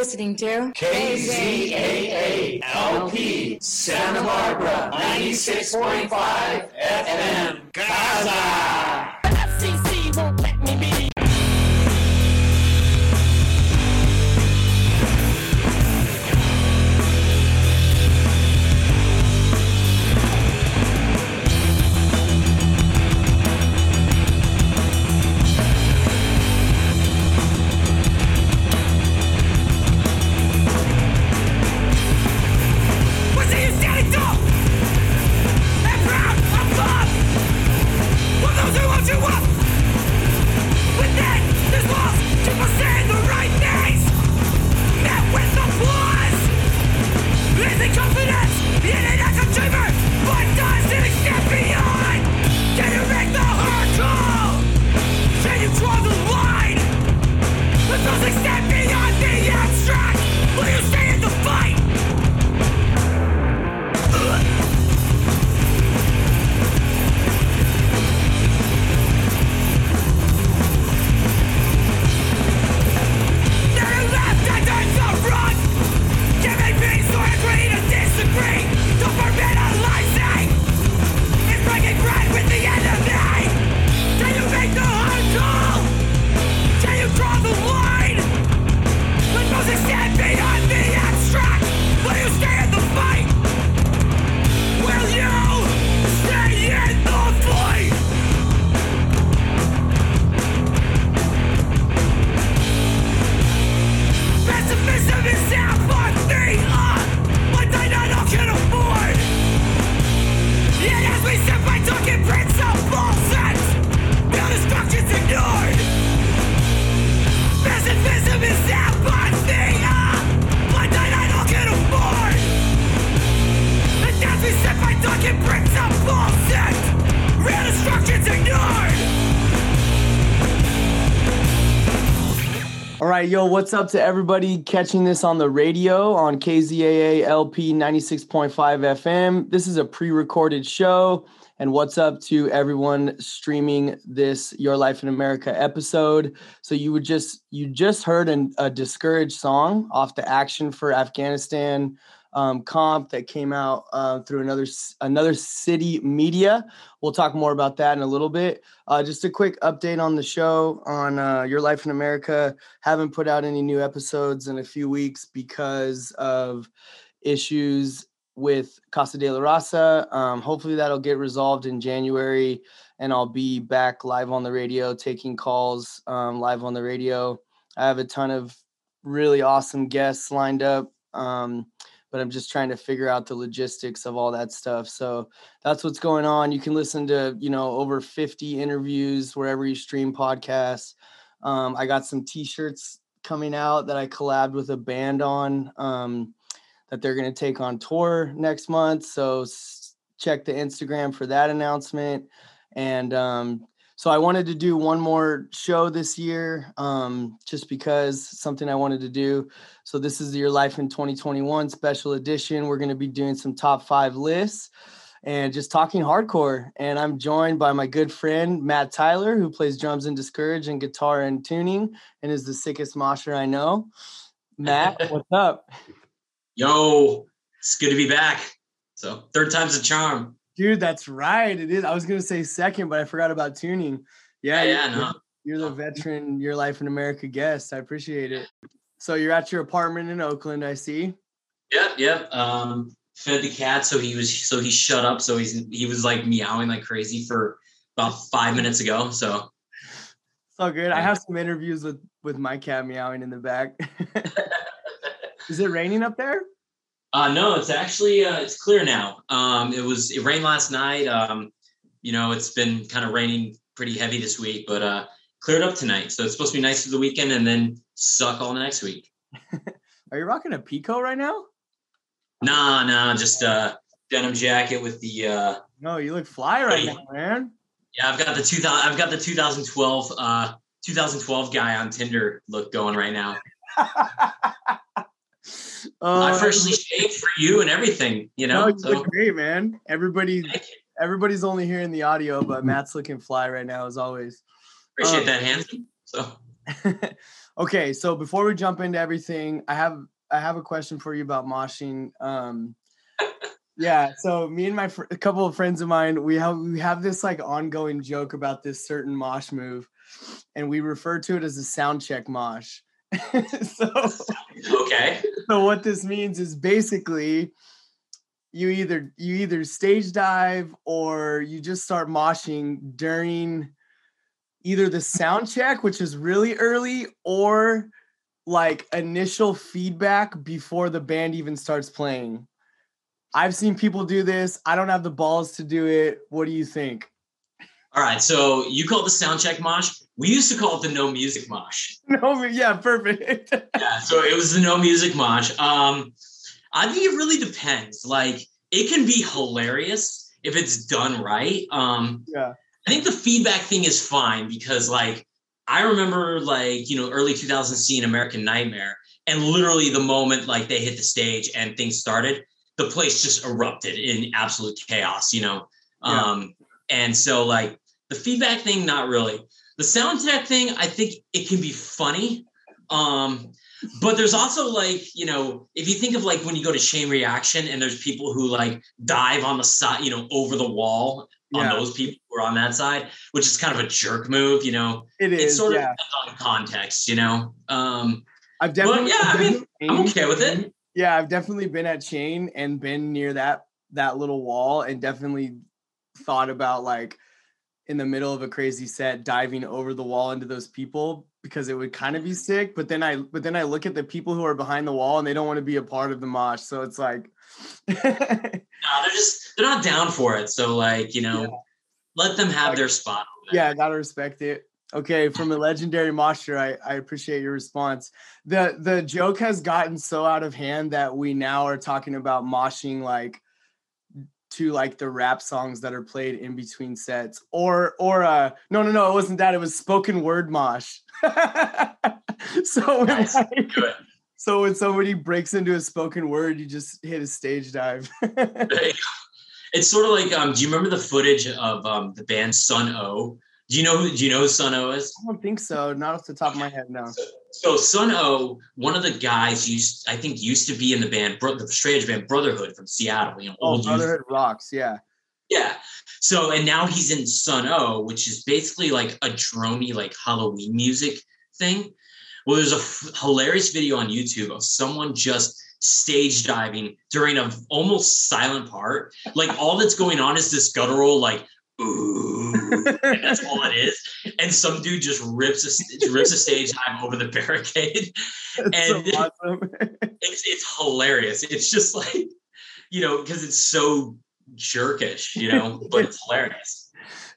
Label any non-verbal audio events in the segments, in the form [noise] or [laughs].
listening to KZAA LP Santa Barbara 96.5 FM Gaza. Yo, what's up to everybody catching this on the radio on KZAA LP 96.5 FM? This is a pre recorded show. And what's up to everyone streaming this Your Life in America episode? So you would just you just heard an, a discouraged song off the Action for Afghanistan um, comp that came out uh, through another another city media. We'll talk more about that in a little bit. Uh, just a quick update on the show on uh, Your Life in America haven't put out any new episodes in a few weeks because of issues with Casa de la Raza. Um, hopefully that'll get resolved in January and I'll be back live on the radio, taking calls um, live on the radio. I have a ton of really awesome guests lined up. Um, but I'm just trying to figure out the logistics of all that stuff. So that's what's going on. You can listen to, you know, over 50 interviews wherever you stream podcasts. Um, I got some T-shirts coming out that I collabed with a band on um, that they're going to take on tour next month. So s- check the Instagram for that announcement. And um, so I wanted to do one more show this year, um, just because something I wanted to do. So this is your Life in 2021 special edition. We're going to be doing some top five lists and just talking hardcore. And I'm joined by my good friend Matt Tyler, who plays drums and discourage and guitar and tuning, and is the sickest mosher I know. Matt, [laughs] what's up, Yo, it's good to be back. So third time's a charm. Dude? That's right. It is. I was gonna say second, but I forgot about tuning. Yeah, Yeah, no. You're the veteran, your life in America guest. I appreciate it. So you're at your apartment in Oakland, I see. Yep, yep. Um, fed the cat, so he was so he shut up. So he's he was like meowing like crazy for about five minutes ago. So It's all good. I have some interviews with with my cat meowing in the back. [laughs] Is it raining up there? Uh no, it's actually uh it's clear now. Um it was it rained last night. Um, you know, it's been kind of raining pretty heavy this week, but uh cleared up tonight. So it's supposed to be nice for the weekend and then suck all next week. [laughs] Are you rocking a Pico right now? Nah, nah, just a denim jacket with the uh No, you look fly right Hey. now, man. Yeah, I've got the 2000. I've got the 2012 uh 2012 guy on Tinder look going right now. [laughs] Oh, I freshly shaved for you and everything. You no, know, you so look great, man. Everybody, everybody's only hearing the audio, but Matt's looking fly right now, as always. appreciate Um, that, handsome. So [laughs] okay, so before we jump into everything, I have I have a question for you about moshing. Um, [laughs] yeah, so me and my fr- a couple of friends of mine, we have we have this like ongoing joke about this certain mosh move, and we refer to it as a sound check mosh. [laughs] so Okay. so what this means is basically you either you either stage dive or you just start moshing during either the sound check which is really early or like initial feedback before the band even starts playing. I've seen people do this. I don't have the balls to do it. What do you think All right. So you call it the sound check mosh. We used to call it the no music mosh. [laughs] no yeah perfect [laughs] Yeah. So it was the no music mosh. Um, I think it really depends. Like it can be hilarious if it's done right. Um, yeah I think the feedback thing is fine because like I remember like you know early 2000s seeing American Nightmare and literally the moment like they hit the stage and things started, the place just erupted in absolute chaos. You know, Yeah. um, and so like the feedback thing, not really. The sound tech thing, I think it can be funny. Um, but there's also like, you know, if you think of like when you go to chain reaction and there's people who like dive on the side, you know, over the wall on Yeah. those people who are on that side, which is kind of a jerk move, you know. it It's is sort of yeah depends on context, you know. Um, i've but definitely yeah, I been mean, I'm okay with it. Yeah, I've definitely been at Chain and been near that that little wall and definitely thought about like in the middle of a crazy set diving over the wall into those people because it would kind of be mm-hmm. sick but then I but then I look at the people who are behind the wall and they don't want to be a part of the mosh so it's like [laughs] No, they're just they're not down for it. So like, you know, Yeah. let them have Like- their spot. yeah, I gotta respect it. Okay, from a legendary mosher, I, I appreciate your response. The the joke has gotten so out of hand that we now are talking about moshing like to like the rap songs that are played in between sets. Or or uh no no no, it wasn't that, it was spoken word mosh. [laughs] so when Nice. like, so when somebody breaks into a spoken word, you just hit a stage dive. [laughs] There you go. It's sort of like um, do you remember the footage of um the band Sunn O)))? Do you know who do you know who Sunn O))) is? I don't think so, not off the top of my head, no. So Sunn O))), one of the guys used I think used to be in the band Bro- the straight edge band Brotherhood from Seattle, you know, Oh, Brotherhood rocks, yeah. Yeah. So and now he's in Sunn O))), which is basically like a droney like Halloween music thing. Well, there's a hilarious video on YouTube of someone just stage diving during a almost silent part. Like all that's going on is this guttural like ooh, that's all it is. And some dude just rips a rips a stage dive over the barricade. [laughs] That's so And- [laughs] awesome. It's it's hilarious. It's just like you know because it's so jerkish, you know, but it's hilarious.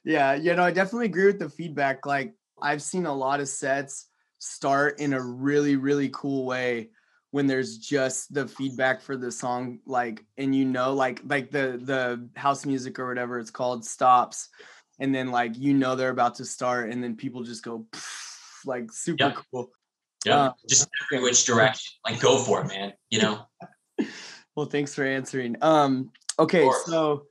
yeah, you know, I definitely agree with the feedback. Like I've seen a lot of sets start in a really, really cool way when there's just the feedback for the song, like, and you know, like like the the house music or whatever it's called stops, and then like you know they're about to start, and then people just go like super cool. Yeah, Uh, just every which direction. Like go for it, man. You know. [laughs] Well, thanks for answering. Um, okay, so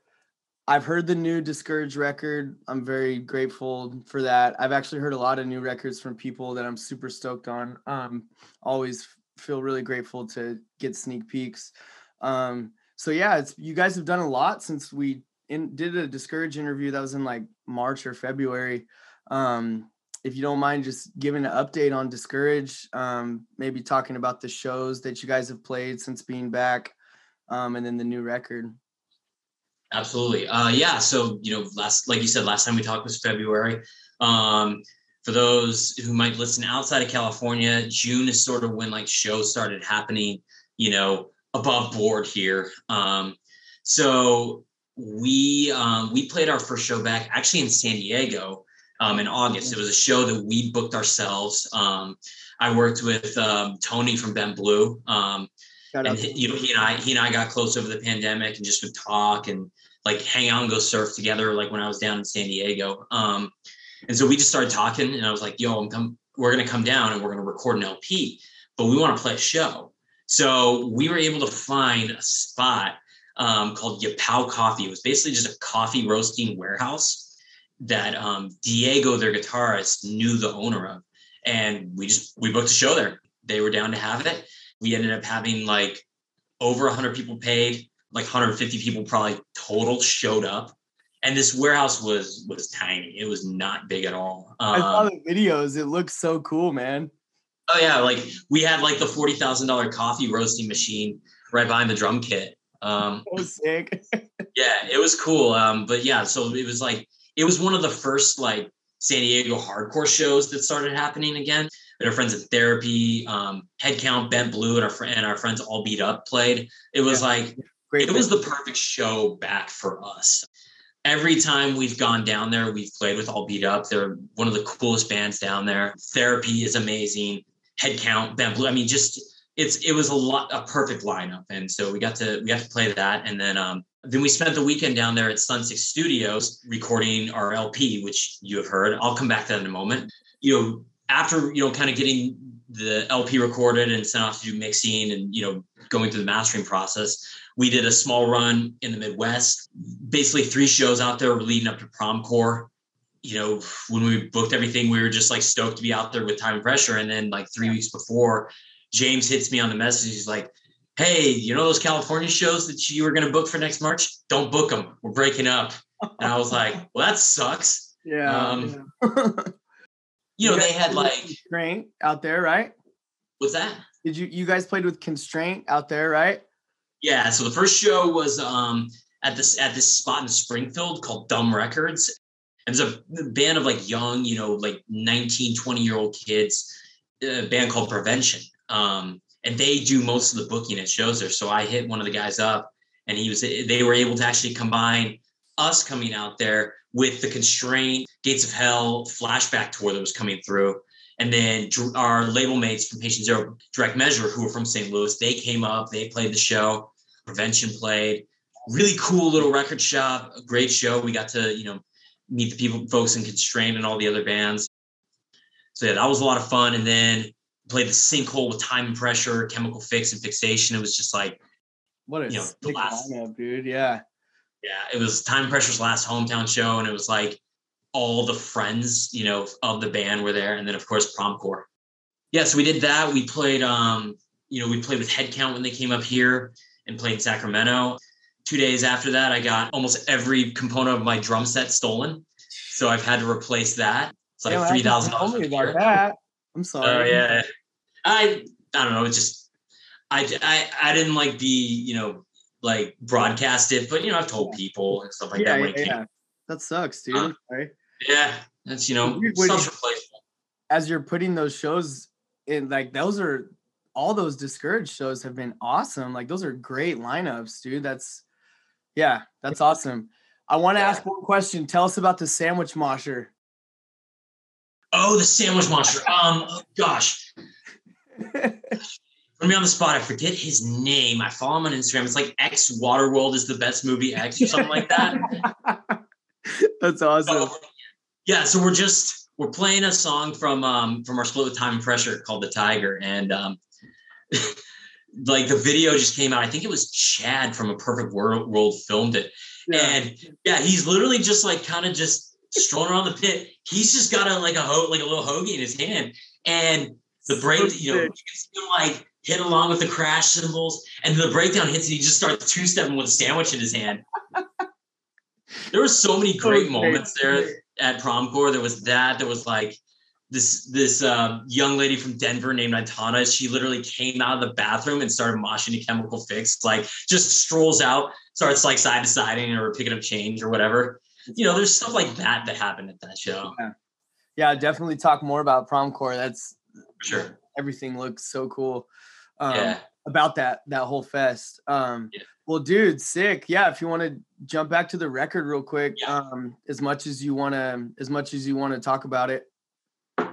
I've heard the new Discouraged record. I'm very grateful for that. I've actually heard a lot of new records from people that I'm super stoked on. Um, always feel really grateful to get sneak peeks. Um, so yeah, it's you guys have done a lot since we in, did a Discouraged interview that was in like March or February. Um, if you don't mind just giving an update on Discourage, um, maybe talking about the shows that you guys have played since being back, um, and then the new record. Absolutely. Uh, yeah. So you know, last like you said, last time we talked was February. Um, for those who might listen outside of California, June is sort of when like shows started happening. You know, above board here. Um, so we um, we played our first show back actually in San Diego um, in August. It was a show that we booked ourselves. Um, I worked with um, Tony from Bent Blue. Um, and he, you know he and I he and I got close over the pandemic and just would talk and like hang out and go surf together like when I was down in San Diego. Um, and so we just started talking and I was like, "Yo, I'm come. We're gonna come down and we're gonna record an LP, but we want to play a show." So we were able to find a spot um, called Yapao Coffee. It was basically just a coffee roasting warehouse that um, Diego, their guitarist, knew the owner of. and we just we booked a show there. They were down to have it. We ended up having like over 100 people paid, like 150 people probably total showed up. And this warehouse was was tiny. It was not big at all. I saw Um, the videos. It looks so cool, man. oh yeah, like we had like the forty thousand dollar coffee roasting machine right behind the drum kit. Um, [laughs] sick. yeah, it was cool. Um, but yeah, so it was like it was one of the first like San Diego hardcore shows that started happening again. And our friends at Therapy, um, Headcount, Bent Blue, and our fr- and our friends All Beat Up played. It was Yeah. like Great. it was the perfect show back for us. Every time we've gone down there, we've played with All Beat Up. They're one of the coolest bands down there. Therapy is amazing. Head Count, Bent Blue. I mean, just it's it was a lot a perfect lineup, and so we got to we got to play that, and then um then we spent the weekend down there at Sun Six Studios recording our LP, which you have heard. I'll come back to that in a moment. You know, after you know, kind of getting the LP recorded and sent off to do mixing and you know going through the mastering process we did a small run in the Midwest, basically three shows out there leading up to prom core. You know, when we booked everything, we were just like stoked to be out there with time and pressure. And then like three weeks before, James hits me on the message. He's like, Hey, you know those California shows that you were going to book for next March? Don't book them. We're breaking up. And I was like, [laughs] Well, that sucks. yeah. um, yeah. [laughs] You know, guys they had like, constraint out there, right? what's that? Did you you guys played with constraint out there, right? Yeah. So the first show was um, at this at this spot in Springfield called Dumb Records. And there's a band of like young, you know, like 19, 20 year old kids, a band called Prevention. Um, and they do most of the booking at shows there. So I hit one of the guys up and he was they were able to actually combine us coming out there with the constraint Gates of Hell flashback tour that was coming through. And then our label mates from Patient Zero Direct Measure, who were from St. Louis, they came up, they played the show. Prevention played. Really cool little record shop, great show. We got to, you know, meet the people, folks in Constraint and all the other bands. So yeah, that was a lot of fun. And then played the sinkhole with time and pressure, chemical fix and fixation. It was just like, What a You know, the last- lineup, dude. Yeah. yeah, it was time and pressure's last hometown show. And it was like all the friends, you know, of the band were there. And then of course Promcore. Yeah, so we did that. We played um, you know, we played with Headcount when they came up here and played in Sacramento. Two days after that, I got almost every component of my drum set stolen. So I've had to replace that. It's like I three thousand dollars. about that. I'm sorry. Oh yeah, I I don't know. It's just I I I didn't like be you know like broadcast it, but you know I've told people and stuff like yeah, that yeah, yeah. That sucks, dude. Uh, sorry. Yeah, that's you know Dude, self replaceable. As you're putting those shows in, like those are all those discouraged shows have been awesome. Like those are great lineups, dude. That's yeah, that's awesome. I want to Yeah. ask one question. Tell us about the sandwich mosher. Oh, the sandwich monster. Um, oh, gosh, put me on the spot. I forget his name. I follow him on Instagram. It's like X Waterworld is the best movie X or something like that. [laughs] that's awesome. Oh, yeah, so we're just we're playing a song from um from our split with time and pressure called The Tiger. And um [laughs] like the video just came out. I think it was Chad from a perfect world world filmed it. Yeah. And yeah, he's literally just like kind of just strolling around the pit. He's just got a like a ho- like a little hoagie in his hand. And the break, you know, you can see him like hit along with the crash cymbals, and the breakdown hits, and he just starts two stepping with a sandwich in his hand. [laughs] there were so many great Okay. moments there at prom core. There was that. There was like this this um, young lady from Denver named Antana. She literally came out of the bathroom and started moshing to Chemical Fix. Like just strolls out, starts like side to siding or picking up change or whatever. You know, there's stuff like that that happened at that show. yeah, definitely talk more about prom core. That's For sure. everything looks so cool. Um, Yeah. about that that whole fest. Um Yeah. well dude, sick. Yeah, if you want to jump back to the record real quick, Yeah. um as much as you want to as much as you want to talk about it.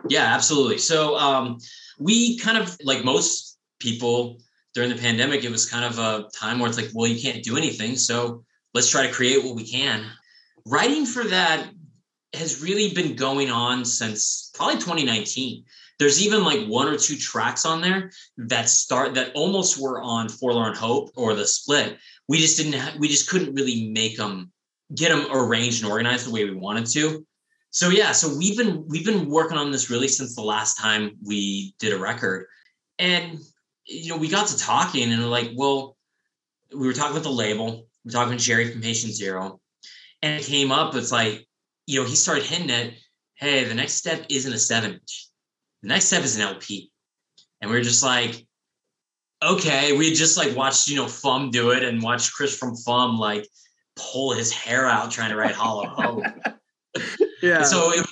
Yeah, absolutely. So um, we kind of like most people during the pandemic, it was kind of a time where it's like, well, you can't do anything. So let's try to create what we can. Writing for that has really been going on since probably 2019. There's even like one or two tracks on there that start that almost were on Forlorn Hope or the split. We just didn't, ha- we just couldn't really make them, get them arranged and organized the way we wanted to. so yeah, so we've been we've been working on this really since the last time we did a record, and you know we got to talking and we're like, well, we were talking with the label, we are talking with Jerry from Patient Zero, and it came up. It's like, you know, he started hinting at, hey, the next step isn't a seven inch, the next step is an LP, and we are just like, okay, we just like watched you know Fum do it and watched Chris from Fum like pull his hair out trying to write Hollow Hope. [laughs] Yeah. So it,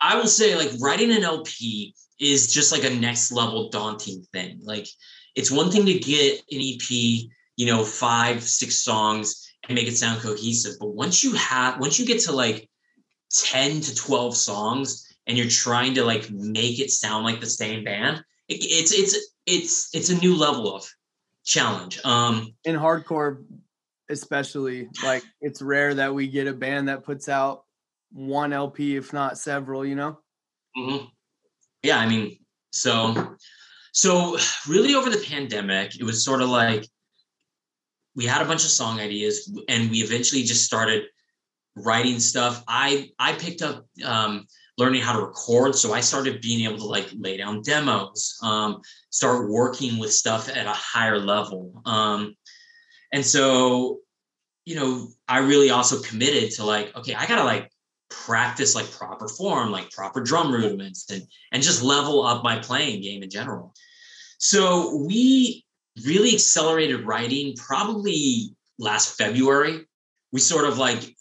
I will say, like, writing an LP is just like a next level daunting thing. Like, it's one thing to get an EP, you know, five, six songs and make it sound cohesive. But once you have, once you get to like 10 to 12 songs and you're trying to like make it sound like the same band, it, it's, it's, it's, it's a new level of challenge. Um, in hardcore, especially, like, it's rare that we get a band that puts out one LP, if not several, you know? Mm-hmm. Yeah, I mean, so so really over the pandemic, it was sort of like we had a bunch of song ideas and we eventually just started writing stuff. I I picked up um, learning how to record, so I started being able to like lay down demos, um, start working with stuff at a higher level. Um, and so, you know, I really also committed to like, okay, I gotta like practice like proper form, like proper drum rudiments, and and just level up my playing game in general. So we really accelerated writing probably last February. We sort of like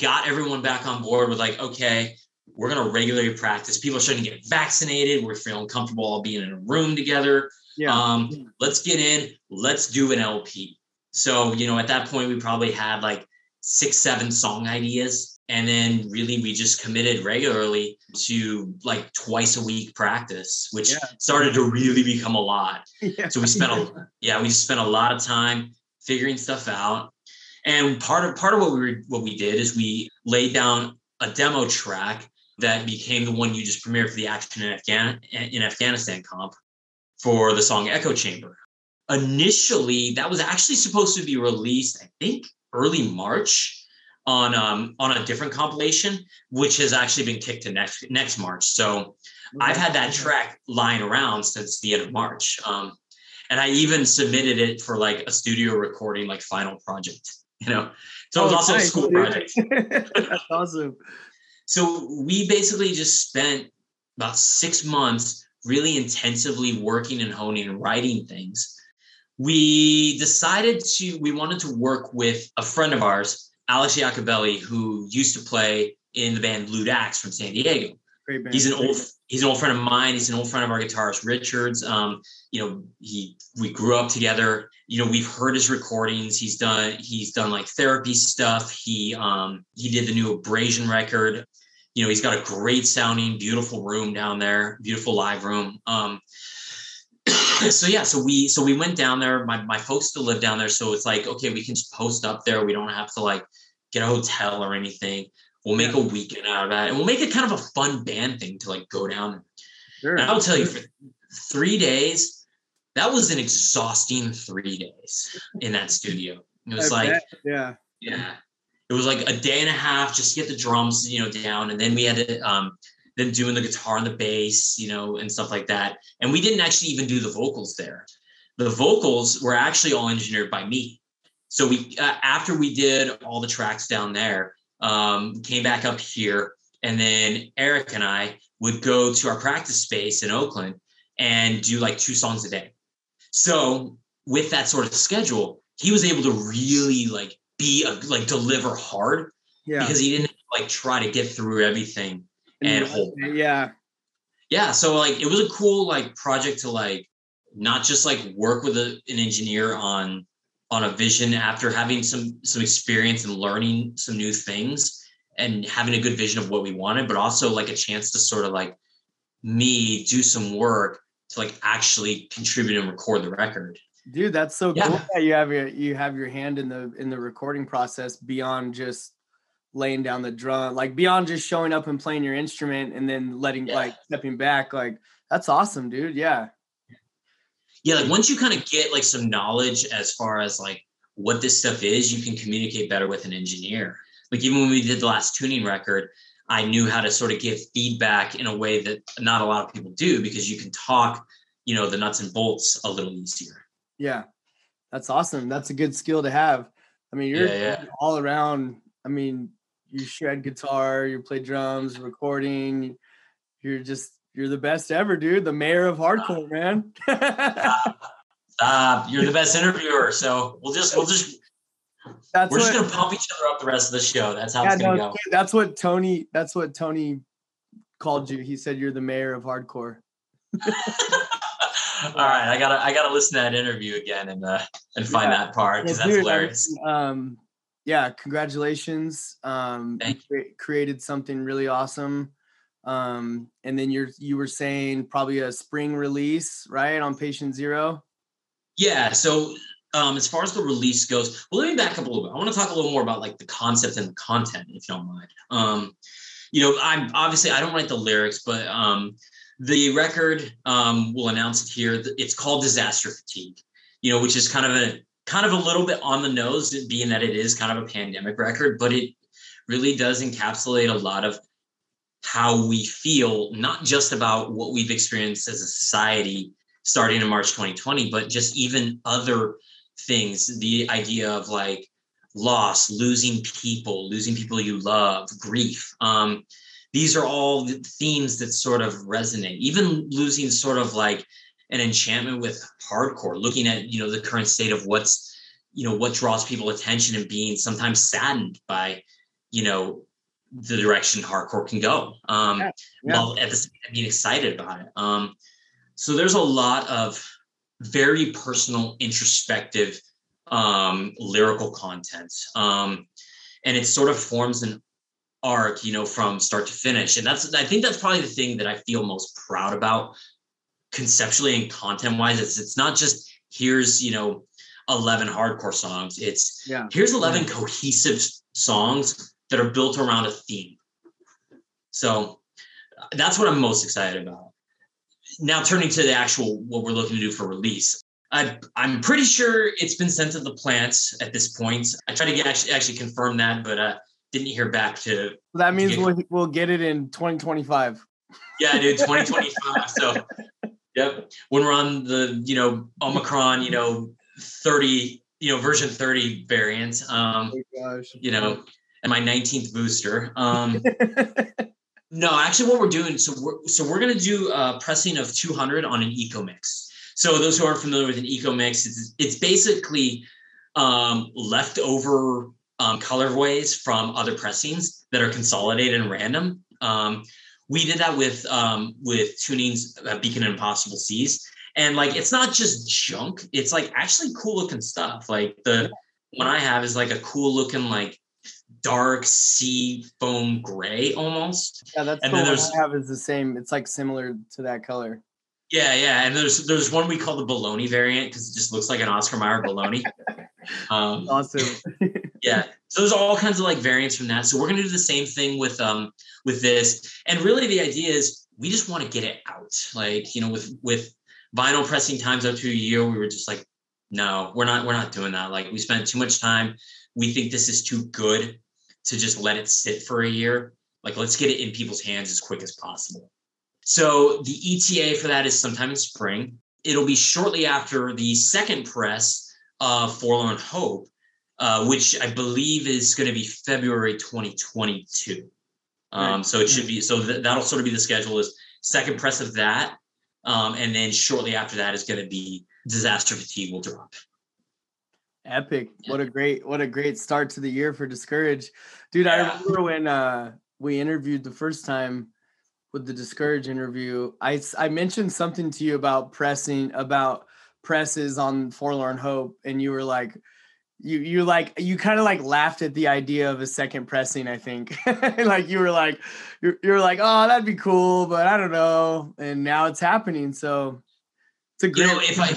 got everyone back on board with like, okay, we're gonna regularly practice. People are starting to get vaccinated. We're feeling comfortable all being in a room together. Yeah. Um, let's get in. Let's do an LP. So you know, at that point, we probably had like six, seven song ideas and then really we just committed regularly to like twice a week practice which yeah. started to really become a lot [laughs] yeah. so we spent a yeah we spent a lot of time figuring stuff out and part of part of what we were, what we did is we laid down a demo track that became the one you just premiered for the action in, Afghan- in afghanistan comp for the song echo chamber initially that was actually supposed to be released i think early march on um, on a different compilation, which has actually been kicked to next next March. So I've had that track lying around since the end of March, um, and I even submitted it for like a studio recording, like final project. [laughs] You know, so oh, it was also nice, a school dude. project. [laughs] That's awesome. So we basically just spent about six months really intensively working and honing and writing things. We decided to we wanted to work with a friend of ours Alex Iacobelli, who used to play in the band Lewd Acts from San Diego. Great band. He's an old he's an old friend of mine. He's an old friend of our guitarist Richards. Um, you know, he we grew up together. You know, we've heard his recordings. He's done he's done like therapy stuff. He um he did the new Abrasion record. You know, he's got a great sounding, beautiful room down there, beautiful live room. Um, so yeah, so we so we went down there. My my folks still live down there, so it's like okay, we can just post up there. We don't have to like get a hotel or anything. We'll make yeah. a weekend out of that, and we'll make it kind of a fun band thing to like go down. Sure. And I'll tell you, for three days, that was an exhausting three days in that studio. It was I like, bet. yeah, yeah, it was like a day and a half just to get the drums, you know, down, and then we had to um, them doing the guitar and the bass, you know, and stuff like that. And we didn't actually even do the vocals there. The vocals were actually all engineered by me. So we, uh, after we did all the tracks down there, um, came back up here, and then Eric and I would go to our practice space in Oakland and do like two songs a day. So with that sort of schedule, he was able to really like be a, like deliver hard yeah. because he didn't like try to get through everything and hold. Yeah. Yeah. So like it was a cool like project to like not just like work with a, an engineer on on a vision after having some some experience and learning some new things and having a good vision of what we wanted, but also like a chance to sort of like me do some work to like actually contribute and record the record. Dude, that's so yeah. cool that you have your you have your hand in the in the recording process beyond just laying down the drum, like beyond just showing up and playing your instrument and then letting yeah. like stepping back. Like that's awesome, dude. Yeah. Yeah, like once you kind of get like some knowledge as far as like what this stuff is, you can communicate better with an engineer. Like even when we did the last tuning record, I knew how to sort of give feedback in a way that not a lot of people do because you can talk, you know, the nuts and bolts a little easier. Yeah. That's awesome. That's a good skill to have. I mean, you're Yeah, yeah. all around. I mean, you shred guitar, you play drums, recording. You're just you're the best ever, dude. The mayor of hardcore, man. Uh, you're the best interviewer, so we'll just we'll just that's we're what, just gonna pump each other up the rest of the show. That's how yeah, it's gonna no, go. that's what Tony. That's what Tony called you. He said you're the mayor of hardcore. [laughs] All right, I gotta I gotta listen to that interview again and uh and find Yeah. that part because Yeah, that's hilarious. um, yeah, congratulations. Um, you Thank crea- created something really awesome. Um, and then you're you were saying probably a spring release, right, on Patient Zero. Yeah. So um, as far as the release goes, well, let me back up a little bit. I want to talk a little more about like the concept and the content, if you don't mind. Um, you know, I'm obviously I don't write the lyrics, but um, the record um, will announce it here. It's called Disaster Fatigue. You know, which is kind of a kind of a little bit on the nose, being that it is kind of a pandemic record, but it really does encapsulate a lot of how we feel, not just about what we've experienced as a society starting in March 2020, but just even other things. The idea of like loss, losing people, losing people you love, grief. Um, these are all the themes that sort of resonate. Even losing sort of like an enchantment with hardcore, looking at you know the current state of what's you know what draws people attention and being sometimes saddened by you know the direction hardcore can go. Um, Yeah, yeah. While at the same time being excited about it. Um, so there's a lot of very personal, introspective, um, lyrical content, um, and it sort of forms an arc, you know, from start to finish. And that's I think that's probably the thing that I feel most proud about conceptually and content wise. It's it's not just here's you know 11 hardcore songs. It's Yeah. here's 11 cohesive songs that are built around a theme. So that's what I'm most excited about. Now turning to the actual what we're looking to do for release. I, I'm pretty sure it's been sent to the plants at this point. I tried to get actually, actually confirm that, but uh, didn't hear back to. That means Yeah. we'll we'll get it in 2025. Yeah, dude, 2025. so, [laughs] yep, when we're on the you know Omicron, you know 30, you know version 30 variant. Um, Oh you know, and my 19th booster. Um, [laughs] no, actually, what we're doing, so we're so we're gonna do a pressing of 200 on an eco mix. So those who aren't familiar with an eco mix, it's it's basically um, leftover um, colorways from other pressings that are consolidated and random. Um, we did that with um, with tunings uh, Beacon and Impossible Seas, and like it's not just junk; it's like actually cool looking stuff. Like the one I have is like a cool looking like dark sea foam gray almost. Yeah, that's And the then one there's- I have is the same. It's like similar to that color. Yeah, yeah. And there's there's one we call the baloney variant because it just looks like an Oscar Mayer baloney. [laughs] Um, Awesome. [laughs] yeah. So there's all kinds of like variants from that. So we're gonna do the same thing with um with this. And really the idea is we just want to get it out. Like, you know, with with vinyl pressing times up to a year, we were just like, no, we're not, we're not doing that. Like we spent too much time. We think this is too good to just let it sit for a year. Like let's get it in people's hands as quick as possible. So the ETA for that is sometime in spring. It'll be shortly after the second press of Forlorn Hope, uh, which I believe is going to be February 2022. Um, Right. so it should be so th- that'll sort of be the schedule is second press of that, um, and then shortly after that is going to be Disaster Fatigue will drop. Epic. What a great what a great start to the year for Discourage. Dude, I remember when uh we interviewed the first time with the Discourage interview, I I mentioned something to you about pressing about presses on Forlorn Hope and you were like you you like you kind of like laughed at the idea of a second pressing, I think. [laughs] like you were like you're, you're like, "Oh, that'd be cool, but I don't know." And now it's happening. So it's a great You know, if I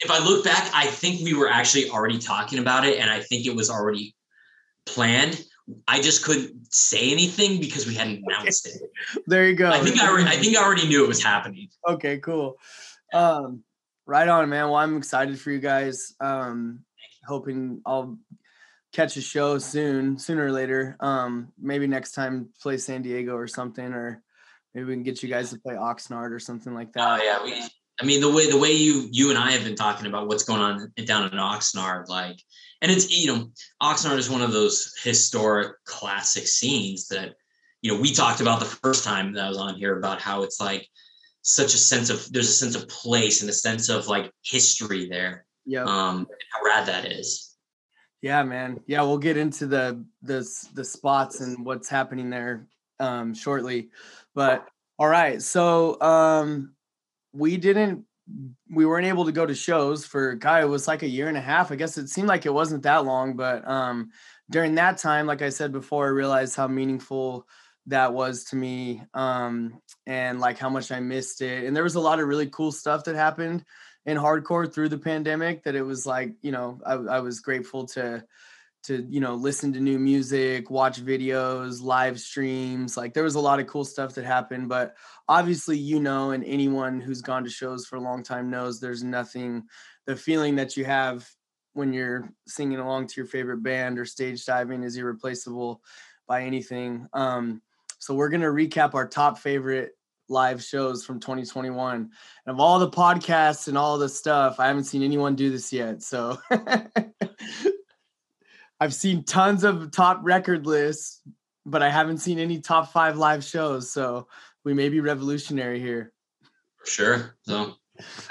if I look back, I think we were actually already talking about it, and I think it was already planned. I just couldn't say anything because we hadn't [laughs] announced it. there you go. I think I already, I think I already knew it was happening. okay cool um right on man well i'm excited for you guys um hoping i'll catch a show soon, sooner or later. Um, maybe next time play San Diego or something, or maybe we can get you guys to play Oxnard or something like that. Oh yeah, we. I mean the way the way you you and I have been talking about what's going on down in Oxnard, like, and it's you know Oxnard is one of those historic classic scenes that you know we talked about the first time that I was on here about how it's like such a sense of there's a sense of place and a sense of like history there. Yeah. Um, how rad that is. Yeah, man. Yeah, we'll get into the the the spots and what's happening there um shortly. But all right. So um we didn't we weren't able to go to shows for guy it was like a year and a half. I guess it seemed like it wasn't that long, but um during that time, like I said before, I realized how meaningful that was to me um and like how much I missed it. And there was a lot of really cool stuff that happened in hardcore through the pandemic that it was like you know I, I was grateful to to you know listen to new music watch videos live streams. Like there was a lot of cool stuff that happened but obviously you know and anyone who's gone to shows for a long time knows there's nothing the feeling that you have when you're singing along to your favorite band or stage diving is irreplaceable by anything. Um so we're going to recap our top favorite live shows from 2021. And of all the podcasts and all the stuff, I haven't seen anyone do this yet. So [laughs] I've seen tons of top record lists, but I haven't seen any top five live shows. So we may be revolutionary here. For sure. So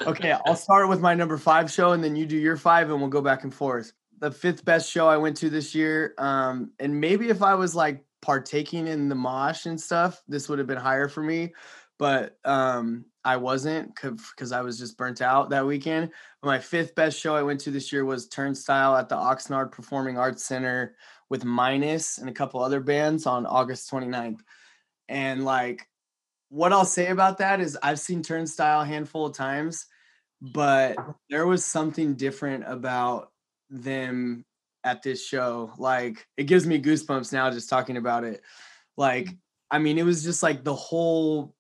okay, I'll start with my number five show and then you do your five and we'll go back and forth. The fifth best show I went to this year. Um, and maybe if I was like partaking in the mosh and stuff, this would have been higher for me but um, I wasn't because I was just burnt out that weekend. My fifth best show I went to this year was Turnstile at the Oxnard Performing Arts Center with Minus and a couple other bands on August 29th. And like, what I'll say about that is I've seen Turnstile a handful of times, but there was something different about them at this show. Like, it gives me goosebumps now just talking about it. Like, I mean, it was just like the whole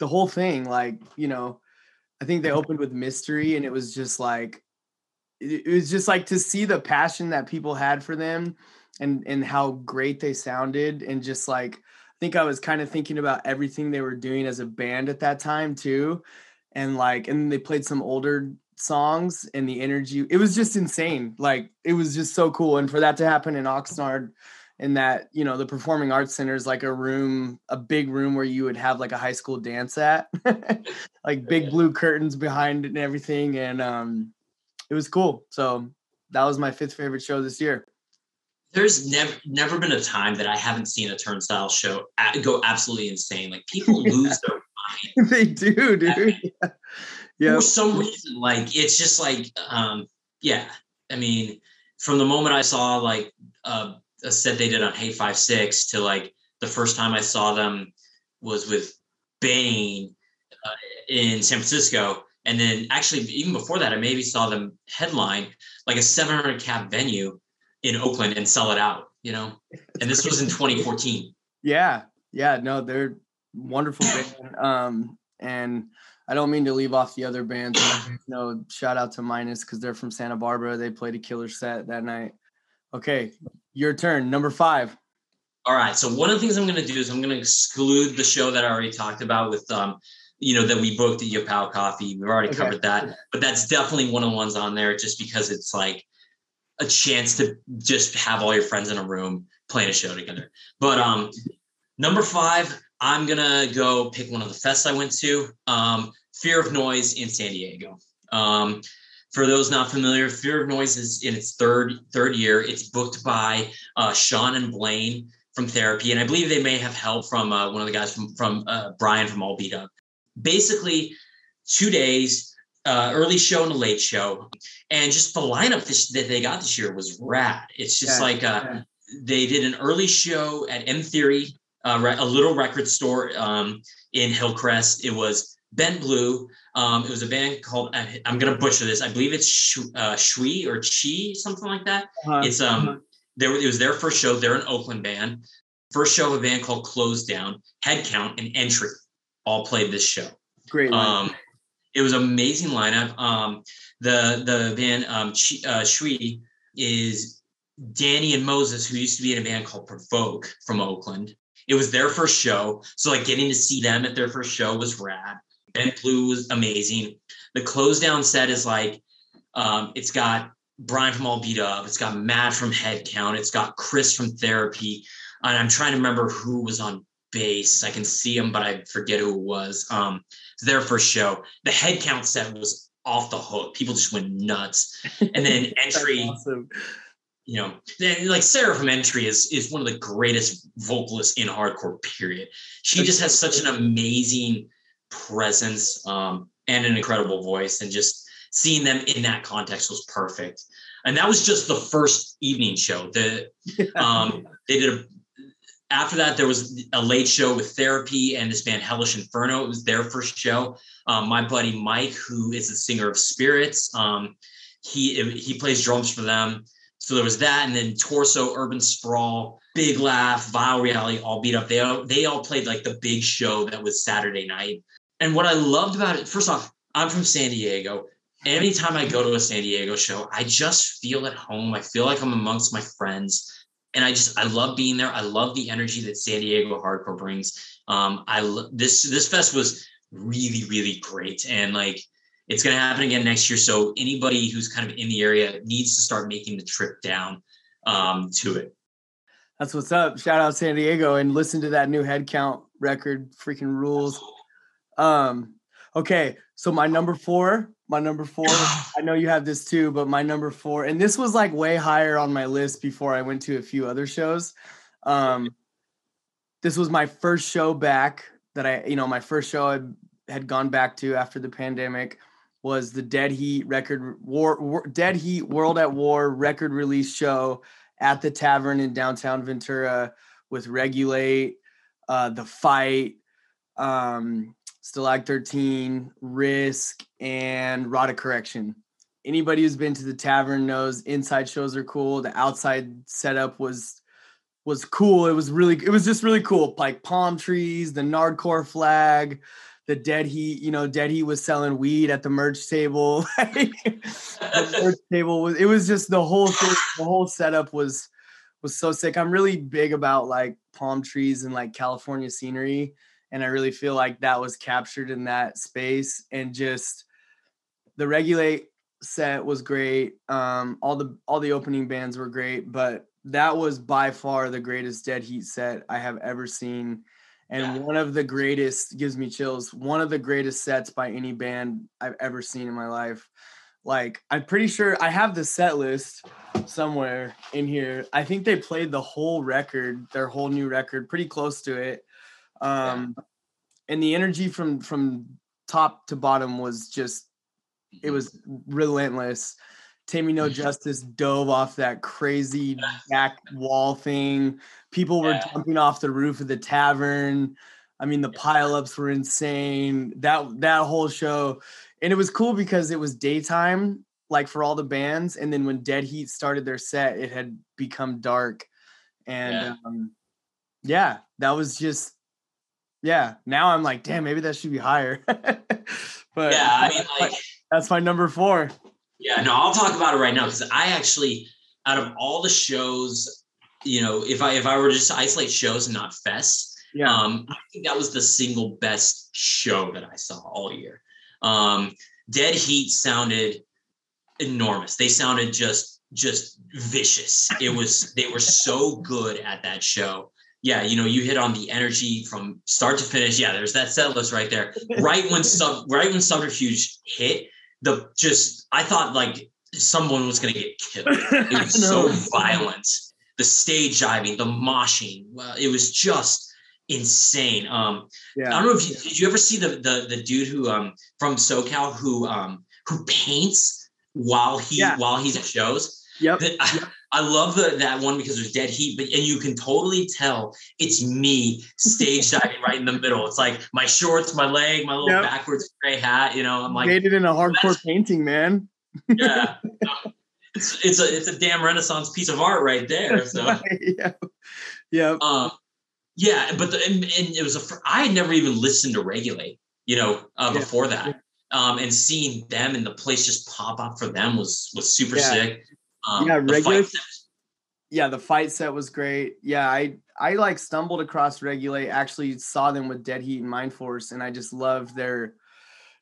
the whole thing like you know i think they mm-hmm. opened with mystery and it was just like it, it was just like to see the passion that people had for them and and how great they sounded and just like i think i was kind of thinking about everything they were doing as a band at that time too. And like and they played some older songs and the energy it was just insane. Like it was just so cool and for that to happen in oxnard in that you know the performing arts center is like a room a big room where you would have like a high school dance at. [laughs] Like big blue curtains behind it and everything and um it was cool. So that was my fifth favorite show this year. There's never never been a time that i haven't seen a turnstile show go absolutely insane. Like people [laughs] lose their mind. [laughs] They do dude. Yeah. yeah. For some reason like it's just like um yeah. I mean from the moment i saw like uh a set they did on Hey Five Six to like the first time I saw them was with Bane uh, in San Francisco. And then actually, even before that, I maybe saw them headline like a 700 cap venue in Oakland and sell it out, you know? [laughs] And this was in 2014. Yeah. Yeah. No, they're wonderful band. [laughs] Um, and I don't mean to leave off the other bands. no, shout out to Minus because they're from Santa Barbara. They played a killer set that night. Okay, your turn. Number five. All right. So one of the things I'm going to do is I'm going to exclude the show that I already talked about with, um, you know, that we booked at Yapao Coffee. We've already okay. covered that, but that's definitely one of the ones on there just because it's like a chance to just have all your friends in a room playing a show together. But um, number five, I'm gonna go pick one of the fests I went to. Um, Fear of Noise in San Diego. Um, for those not familiar, Fear of Noise is in its third third year. It's booked by uh, Sean and Blaine from Therapy, and I believe they may have help from uh, one of the guys from from uh, Brian from All Beat Up. Basically, two days, uh, early show and a late show, and just the lineup this, that they got this year was rad. It's just yeah, like uh, yeah. they did an early show at M Theory, uh, a little record store um, in Hillcrest. It was Bent Blue. Um, it was a band called I'm gonna butcher this. I believe it's Shui, uh, or Chi, something like that. Uh-huh. It's um, uh-huh. there it was their first show. They're an Oakland band. First show of a band called Closed Down. Headcount and Entry all played this show. Great. Um, it was amazing lineup. Um, the the band um, Chi, uh, Shui is Danny and Moses, who used to be in a band called Provoke from Oakland. It was their first show. So like getting to see them at their first show was rad. Bent Blue was amazing. The close down set is like um, it's got Brian from All Beat Up, it's got Matt from Headcount, it's got Chris from Therapy, and I'm trying to remember who was on bass. I can see him, but I forget who it was. Um, it's their first show. The Headcount set was off the hook. People just went nuts. And then [laughs] entry, awesome. you know, then, like Sarah from Entry is is one of the greatest vocalists in hardcore. Period. She just has such an amazing presence um, and an incredible voice, and just seeing them in that context was perfect. And that was just the first evening show. The [laughs] um, they did a after that, there was a late show with Therapy and this band Hellish Inferno. It was their first show. Um, my buddy Mike, who is a singer of Spirits, um, he he plays drums for them. So there was that, and then Torso, Urban Sprawl, Big Laugh, Vile Reality, all beat up. They all they all played like the big show that was Saturday night. And what I loved about it, first off, I'm from San Diego. Anytime I go to a San Diego show, I just feel at home. I feel like I'm amongst my friends and I just I love being there. I love the energy that San Diego hardcore brings. Um, I this this fest was really really great, and like it's gonna happen again next year. So anybody who's kind of in the area needs to start making the trip down um, to it. That's what's up. Shout out San Diego and listen to that new headcount record. Freaking rules. Um, okay, so my number four my number [sighs] four. I know you have this too, but my number four, and this was like way higher on my list before I went to a few other shows. Um, this was my first show back that I, you know, my first show I had gone back to after the pandemic was the Dead Heat record war, war Dead Heat World at War record release show at the tavern in downtown Ventura with Regulate, uh, the fight, um, Stalag 13, Risk, and of Correction. Anybody who's been to the tavern knows inside shows are cool. The outside setup was was cool. It was really it was just really cool. Like palm trees, the Nardcore flag, the Dead Heat, you know, Dead Heat was selling weed at the merch table. [laughs] the merch [laughs] table was it was just the whole thing, the whole setup was was so sick. I'm really big about like palm trees and like California scenery and I really feel like that was captured in that space and just the regulate set was great. Um, all the all the opening bands were great, but that was by far the greatest Dead Heat set I have ever seen, and yeah. one of the greatest gives me chills. One of the greatest sets by any band I've ever seen in my life. Like I'm pretty sure I have the set list somewhere in here. I think they played the whole record, their whole new record, pretty close to it um yeah. and the energy from from top to bottom was just it mm-hmm. was relentless Tammy No [laughs] Justice dove off that crazy [laughs] back wall thing. People were yeah. jumping off the roof of the tavern. I mean, the pileups were insane. That that whole show, and it was cool because it was daytime, like for all the bands. And then when Dead Heat started their set, it had become dark, and yeah, um, yeah that was just yeah, now I'm like, damn, maybe that should be higher. [laughs] but yeah, I mean, like that's my number four. Yeah, no, I'll talk about it right now because I actually, out of all the shows, you know, if I if I were just to isolate shows and not fests, yeah, um, I think that was the single best show that I saw all year. Um, Dead Heat sounded enormous. They sounded just just vicious. It was they were so good at that show yeah, you know, you hit on the energy from start to finish. Yeah, there's that set list right there. Right when sub, [laughs] right when subterfuge hit, the just I thought like someone was gonna get killed. [laughs] It was so violent. The stage diving, the moshing. Well, it was just insane. Um, yeah. I don't know if you did you ever see the the the dude who um from SoCal who um who paints while he yeah. while he's at shows. Yep. The, yep. I love the, that one because there's dead heat, but and you can totally tell it's me stage [laughs] diving right in the middle. It's like my shorts, my leg, my little yep. backwards gray hat. You know, I'm like made it in a hardcore painting, man. [laughs] yeah, it's it's a it's a damn renaissance piece of art right there. [laughs] So yeah, yeah, um, yeah. But the, and, and, it was a I had never even listened to Regulate, you know, uh, yeah. before that. Um, and seeing them and the place just pop up for them was was super yeah. sick. Um, yeah, regular. yeah, the fight set was great. Yeah, I I like stumbled across Regulate. Actually, saw them with Dead Heat and Mind Force, and I just loved their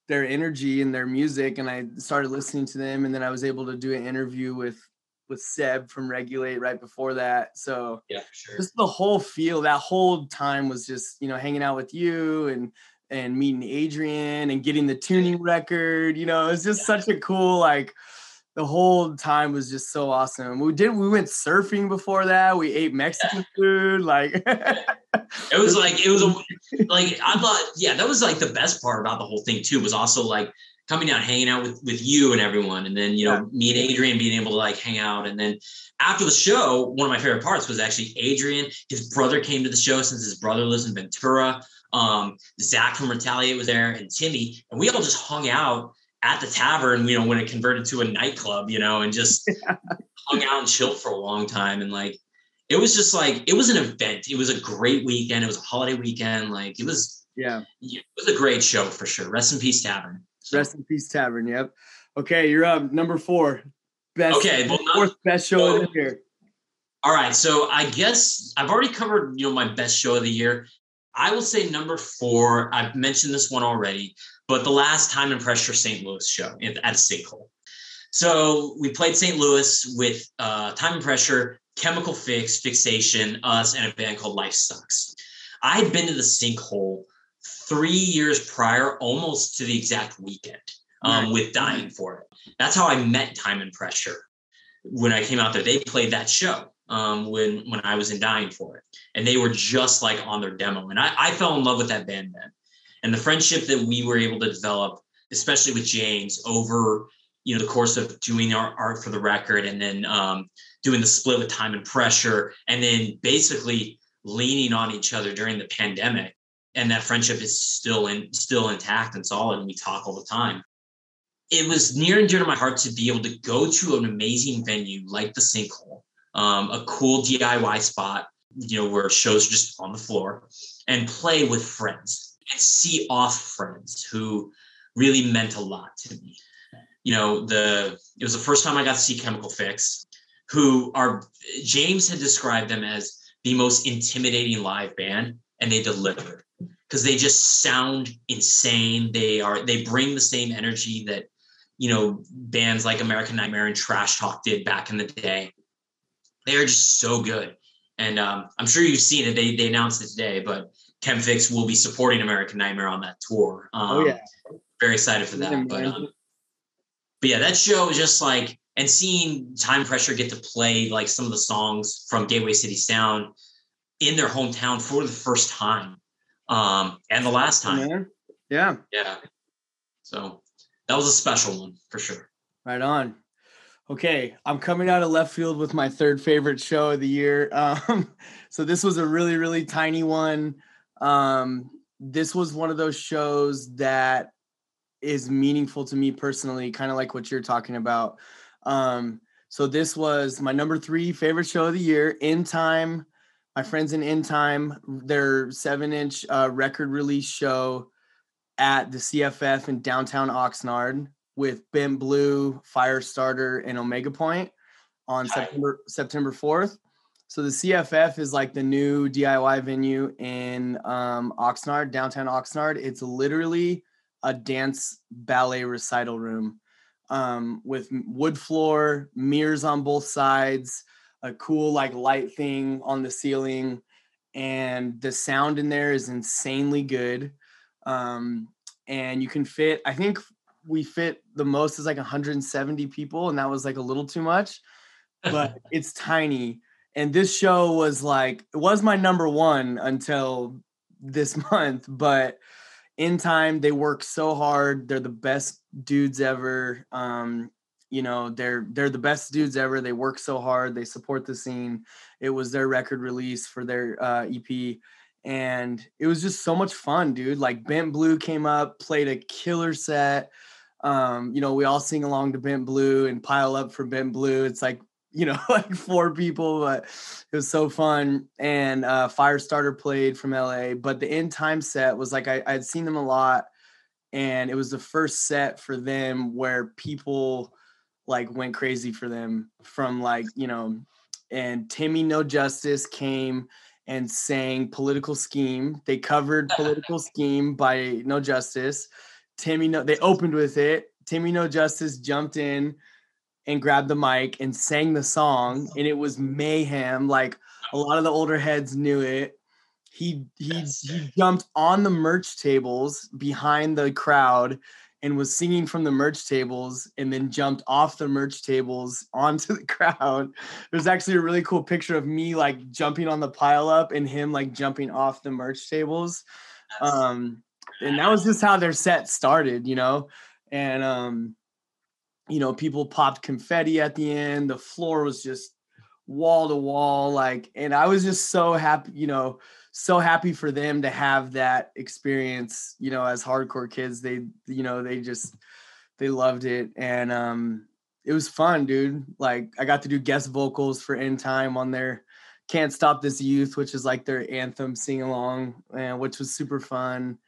their energy and their music. And I started listening to them, and then I was able to do an interview with with Seb from Regulate right before that. So Yeah, sure. just the whole feel that whole time was just you know hanging out with you and and meeting Adrian and getting the tuning record. You know, it's just such a cool like the whole time was just so awesome. We did we went surfing before that. We ate Mexican food. Like [laughs] It was like it was a, [laughs] like I thought, yeah, that was like the best part about the whole thing too. Was also like coming out, hanging out with with you and everyone, and then you know me and Adrian being able to like hang out, and then after the show, one of my favorite parts was actually Adrian. His brother came to the show since his brother lives in Ventura. Um, Zach from Retaliate was there, and Timmy, and we all just hung out at the tavern. You know, when it converted to a nightclub, you know, and just [laughs] hung out and chilled for a long time, and like it was just like it was an event. It was a great weekend. It was a holiday weekend. Like it was, yeah. it was a great show for sure. Rest in peace, Tavern. So- Rest in peace, Tavern. Yep. Okay, you're up. Number four. Best Okay, well, not- fourth best show of the year. All right, so I guess I've already covered you know my best show of the year. I will say number four. I've mentioned this one already, but the last time and pressure St. Louis show at at Sinkhole. So we played St. Louis with uh, Time and Pressure, Chemical Fix, Fixation, us, and a band called Life Sucks. I had been to the Sinkhole three years prior, almost to the exact weekend, um, Nice. with Dying for It. That's how I met Time and Pressure. When I came out there, they played that show um, when when I was in Dying for It, and they were just like on their demo, and I, I fell in love with that band then, and the friendship that we were able to develop, especially with James, over you know the course of doing our art for the record, and then um, doing the split with Time and Pressure, and then basically leaning on each other during the pandemic, and that friendship is still in still intact and solid, and we talk all the time. It was near and dear to my heart to be able to go to an amazing venue like the Sinkhole, um, a cool DIY spot, you know, where shows are just on the floor, and play with friends and see off friends who really meant a lot to me. You know, the it was the first time I got to see Chemical Fix, who are James had described them as the most intimidating live band, and they delivered because they just sound insane. They are they bring the same energy that you know bands like American Nightmare and Trash Talk did back in the day. They are just so good, and um, I'm sure you've seen it. They they announced it today, but Chemfix will be supporting American Nightmare on that tour. Um, Oh yeah. very excited for that. But um, but yeah, that show was just like and seeing Time Pressure get to play like some of the songs from Gateway City Sound in their hometown for the first time, um, and the last time. Yeah. Yeah. So that was a special one for sure. Right on. Okay, I'm coming out of left field with my third favorite show of the year. [laughs] Um, so this was a really, really tiny one. Um, this was one of those shows that is meaningful to me personally, kind of like what you're talking about. Um, so this was my number three favorite show of the year. In time, my friends in In Time, their seven-inch uh, record release show at the CFF in downtown Oxnard with Bent Blue, Firestarter, and Omega Point on Hi. September September 4th. So the CFF is like the new DIY venue in um, Oxnard, downtown Oxnard. It's literally a dance ballet recital room um, with wood floor, mirrors on both sides, a cool like light thing on the ceiling, and the sound in there is insanely good. Um, and you can fit, I think we fit the most is like 170 people, and that was like a little too much, but [laughs] it's tiny. And this show was like, it was my number one until this [laughs] month, but in time they work so hard. They're the best dudes ever. Um, you know, they're they're the best dudes ever. They work so hard. They support the scene. It was their record release for their uh, EP, and it was just so much fun, dude. Like Bent Blue came up, played a killer set. Um, you know, we all sing along to Bent Blue and pile up for Bent Blue. It's like you know, [laughs] like four people, but it was so fun. And uh, Firestarter played from LA, but the end time set was like I, I'd seen them a lot, and it was the first set for them where people like went crazy for them from like you know and Timmy No Justice came and sang Political Scheme. They covered [laughs] Political Scheme by No Justice. Timmy No, they opened with it. Timmy No Justice jumped in and grabbed the mic and sang the song, and it was mayhem. Like a lot of the older heads knew it. He he he jumped on the merch tables behind the crowd and was singing from the merch tables and then jumped off the merch tables onto the [laughs] crowd. There's actually a really cool picture of me like jumping on the pile up and him like jumping off the merch tables. Um and that was just how their set started, you know. And um you know, people popped confetti at the end. The floor was just wall to wall like and I was just so happy, you know, so happy for them to have that experience, you know, as hardcore kids. They, you know, they just they loved it. And um it was fun, dude. Like I got to do guest vocals for End Time on their Can't Stop This Youth, which is like their anthem sing along, and which was super fun.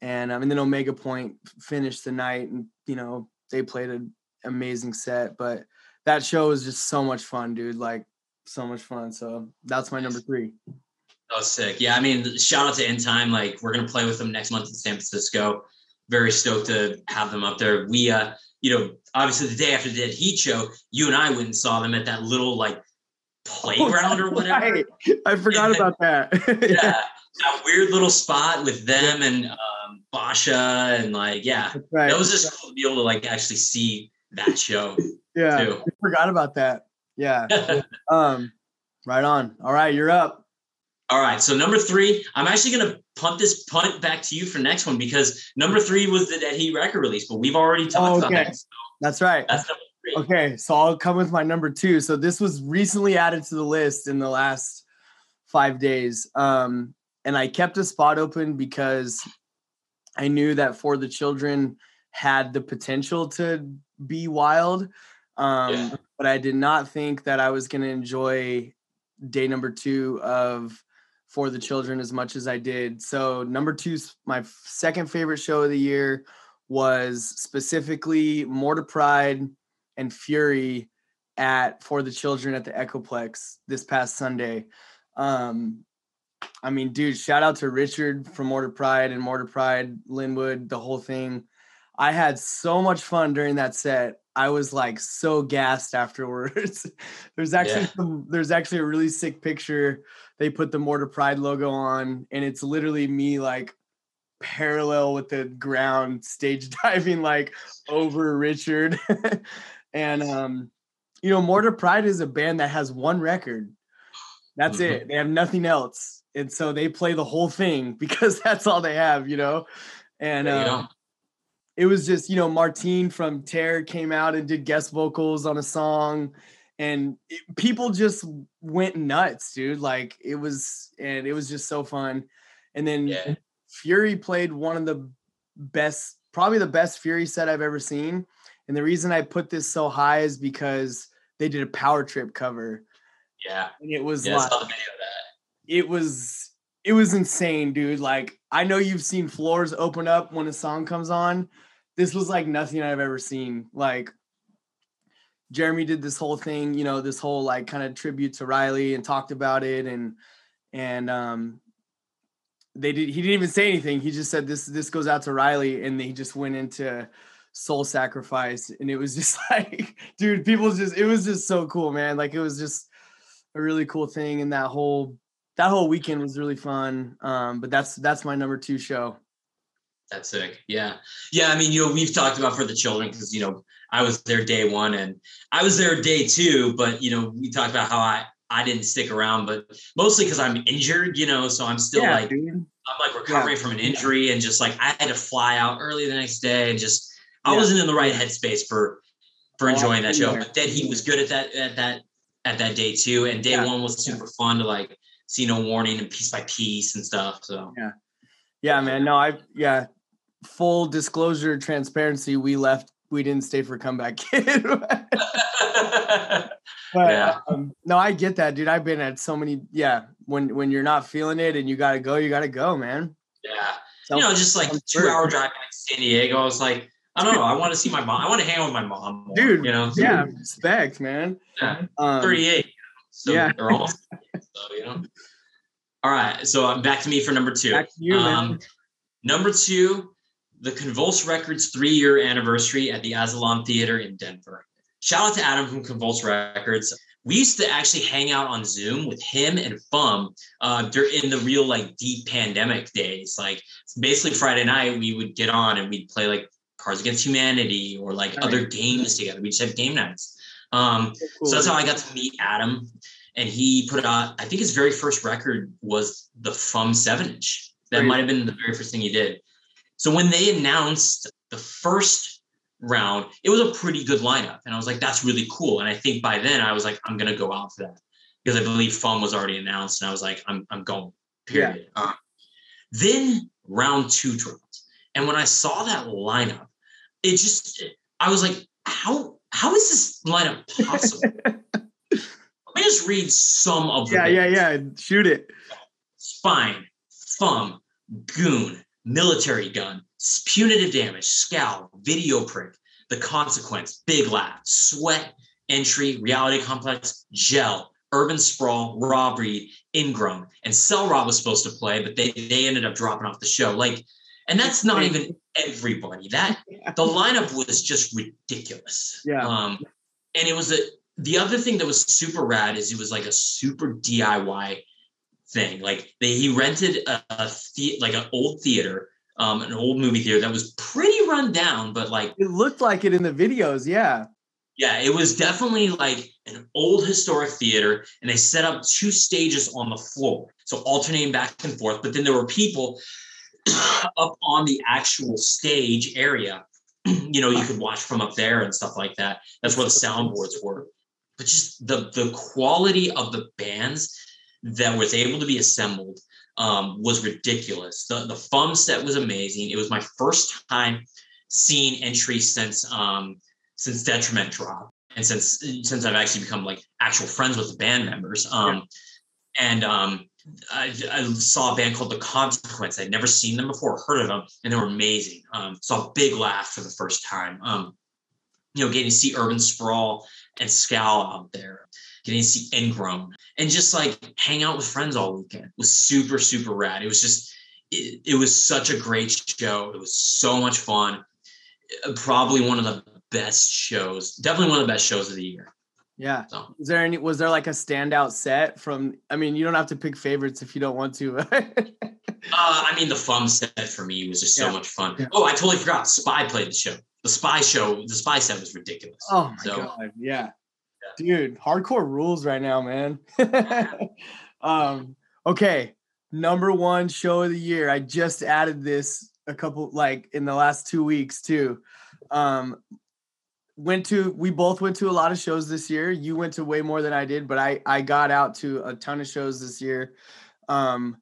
And um, and then Omega Point finished the night, and you know they played an amazing set. But that show was just so much fun, dude. Like so much fun. So that's my number three. That was sick. Yeah, I mean, shout out to End Time. Like, we're gonna play with them next month in San Francisco. Very stoked to have them up there. We, uh, you know, obviously the day after the Dead Heat show, you and I went and saw them at that little like playground or whatever. Right. I forgot Yeah. about that. [laughs] Yeah, [laughs] that weird little spot with them and um, Basha and like, yeah, right. that was just cool to be able to like actually see that show [laughs] yeah. too. I forgot about that. Yeah. [laughs] um, right on. All right, you're up. All right, so number three, I'm actually gonna punt this punt back to you for next one because number three was the Dead Heat record release, but we've already talked Oh, about okay. that. So That's right. that's number three. Okay, so I'll come with my number two. So this was recently added to the list in the last five days. Um, and I kept a spot open because I knew that For the Children had the potential to be wild. Um, Yeah. but I did not think that I was going to enjoy day number two of For the Children as much as I did. So, number two, my second favorite show of the year was specifically Mortar Pride and Fury at For the Children at the Echoplex this past Sunday. Um, I mean, dude, shout out to Richard from Mortar Pride and Mortar Pride, Linwood, the whole thing. I had so much fun during that set. I was like so gassed afterwards. [laughs] there's actually Yeah. some, there's actually a really sick picture. They put the Mortar Pride logo on, and it's literally me like parallel with the ground, [laughs] stage diving like over Richard. [laughs] and um, you know, Mortar Pride is a band that has one record. That's Mhm. it. They have nothing else. And so they play the whole thing because that's all they have, you know. And There you um, go. It was just you know Martine from Terror came out and did guest vocals on a song, and it, people just went nuts, dude. Like it was, and it was just so fun. And then Yeah. Fury played one of the best, probably the best Fury set I've ever seen. And the reason I put this so high is because they did a Power Trip cover, Yeah. and it was Yeah, like saw the video of that. it was it was insane, dude. Like I know you've seen floors open up when a song comes on. This was like nothing I've ever seen. Like Jeremy did this whole thing, you know, this whole like kind of tribute to Riley and talked about it and and um they did he didn't even say anything. He just said this this goes out to Riley and they just went into soul sacrifice and it was [laughs] just like dude people just it was just so cool man like it was just a really cool thing and that whole that whole weekend was really fun. Um, but that's that's my number two show. That's sick. Yeah. Yeah. I mean, you know, we've talked about for the children because, you know, I was there day one and I was there day two, but, you know, we talked about how I, I didn't stick around, but mostly because I'm injured, you know, so I'm still like, dude. I'm like recovering from an injury and just like I had to fly out early the next day and just, I Yeah. wasn't in the right headspace for, for Oh, enjoying that show. But then he was good at that, at that, at that day two. And day Yeah. one was super fun to like see no warning and piece by piece and stuff. So Yeah, yeah, man. No, I yeah. Full disclosure, transparency. We left. We didn't stay for comeback [laughs] kid. [laughs] but Yeah. um, no, I get that, dude. I've been at so many. Yeah, when when you're not feeling it and you gotta go, you gotta go, man. yeah. So, you know, just like I'm two sure. hour drive to San Diego. I was like, I don't know. I want to see my mom. I want to hang out with my mom, more, Dude, You know, yeah, respect, man. Yeah. Um, 38. So Yeah. they're almost [laughs] so you know. All right, so uh, back to me for number two. You. Um, number two, the Convulse Records three-year anniversary at the Azalon Theater in Denver. Shout out to Adam from Convulse Records. We used to actually hang out on Zoom with him and Fum uh, during the real like deep pandemic days. Like basically Friday night, we would get on and we'd play like Cards Against Humanity or like other games together. We just have game nights. Um, Cool. so that's how I got to meet Adam. And he put out, I think his very first record was the FUM 7 inch. That Crazy. might have been the very first thing he did. So when they announced the first round, it was a pretty good lineup. And I was like, that's really cool. And I think by then I was like, I'm going to go out for that because I believe FUM was already announced. And I was like, I'm, I'm going, period. Uh, then round two dropped. And when I saw that lineup, it just, I was like, how, how is this lineup possible? [laughs] Let me just read some of the yeah, yeah, yeah. Shoot it. Spine, FUM, Goon, Military Gun, Punitive Damage, Scowl, Video Prick, The Consequence, Big Laugh, Sweat, Entry, Reality Complex, Gel, Urban Sprawl, Raw Breed, Ingrown, and Cell Rob was supposed to play, but they they ended up dropping off the show. Like, and that's not even everybody. That [laughs] the lineup was just ridiculous. Yeah. Um, and it was a the other thing that was super rad is it was like a super DIY thing. Like they he rented a, a the, like an old theater, um, an old movie theater that was pretty run down, but like It looked like it in the videos. Yeah. yeah, it was definitely like an old historic theater, and they set up two stages on the floor, so alternating back and forth. But then there were people up on the actual stage area. you know, you could watch from up there and stuff like that. That's where the soundboards were. But just the the quality of the bands that was able to be assembled um, was ridiculous. The the FUM set was amazing. It was my first time seeing entry since um, since Detriment Drop and since since I've actually become like actual friends with the band members. Um, And um, I, I saw a band called The Consequence. I'd never seen them before, heard of them, and they were amazing. Um, saw a big laugh for the first time. Um, you know, getting to see Urban Sprawl and Scowl out there, getting to see Ingrown, and just like hang out with friends all weekend was super super rad. It was just it, it was such a great show. It was so much fun. Probably one of the best shows. Definitely one of the best shows of the year. Yeah. So Was there any was there like a standout set from I mean, you don't have to pick favorites if you don't want to. [laughs] Uh, I mean, the FUM set for me was just so Yeah. much fun. Yeah. Oh, I totally forgot. Spy played the show. The Spy show, the Spy set was ridiculous. oh my So- god. Yeah. Dude, hardcore rules right now, man. [laughs] um, okay. Number one show of the year. I just added this a couple like in the last two weeks too. Um went to we both went to a lot of shows this year. You went to way more than I did, but I I got out to a ton of shows this year. Um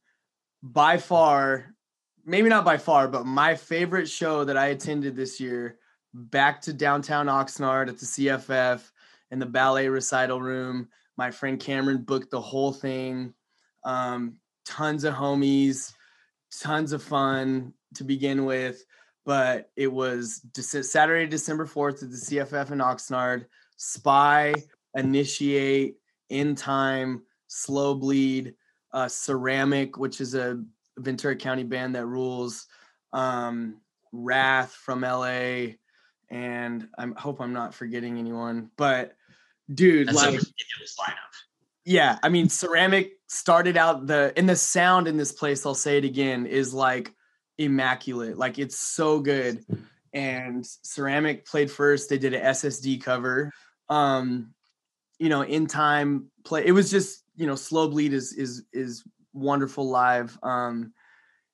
by far, maybe not by far, but my favorite show that I attended this year, back to downtown Oxnard at the CFF in the ballet recital room. My friend Cameron booked the whole thing. Um, tons of homies, tons of fun to begin with. But it was Saturday, December 4th at the CFF in Oxnard. Spy, Initiate, In Time, Slow Bleed, uh, Ceramic, which is a Ventura County band that rules, um, Wrath from LA, and I hope I'm not forgetting anyone. But dude, That's like ridiculous lineup. yeah, I mean, ceramic started out the and the sound in this place. I'll say it again is like immaculate. Like it's so good. And ceramic played first. They did an SSD cover. Um, you know, in time play. It was just you know, slow bleed is is is wonderful live. Um,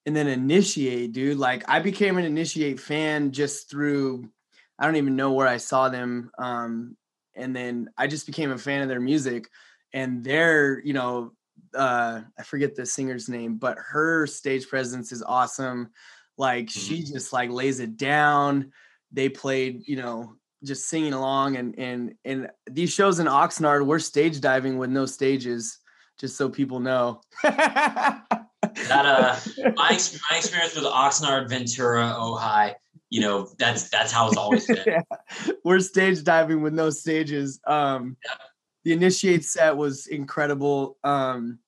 and then initiate, dude. Like I became an initiate fan just through. I don't even know where I saw them. Um, and then I just became a fan of their music and their you know uh i forget the singer's name but her stage presence is awesome like she just like lays it down they played you know just singing along and and and these shows in oxnard we're stage diving with no stages just so people know That uh, my [laughs] my experience with Oxnard, Ventura, Ojai, you know, that's that's how it's always been. [laughs] yeah. We're stage diving with no stages. Um the initiate set was incredible. Um,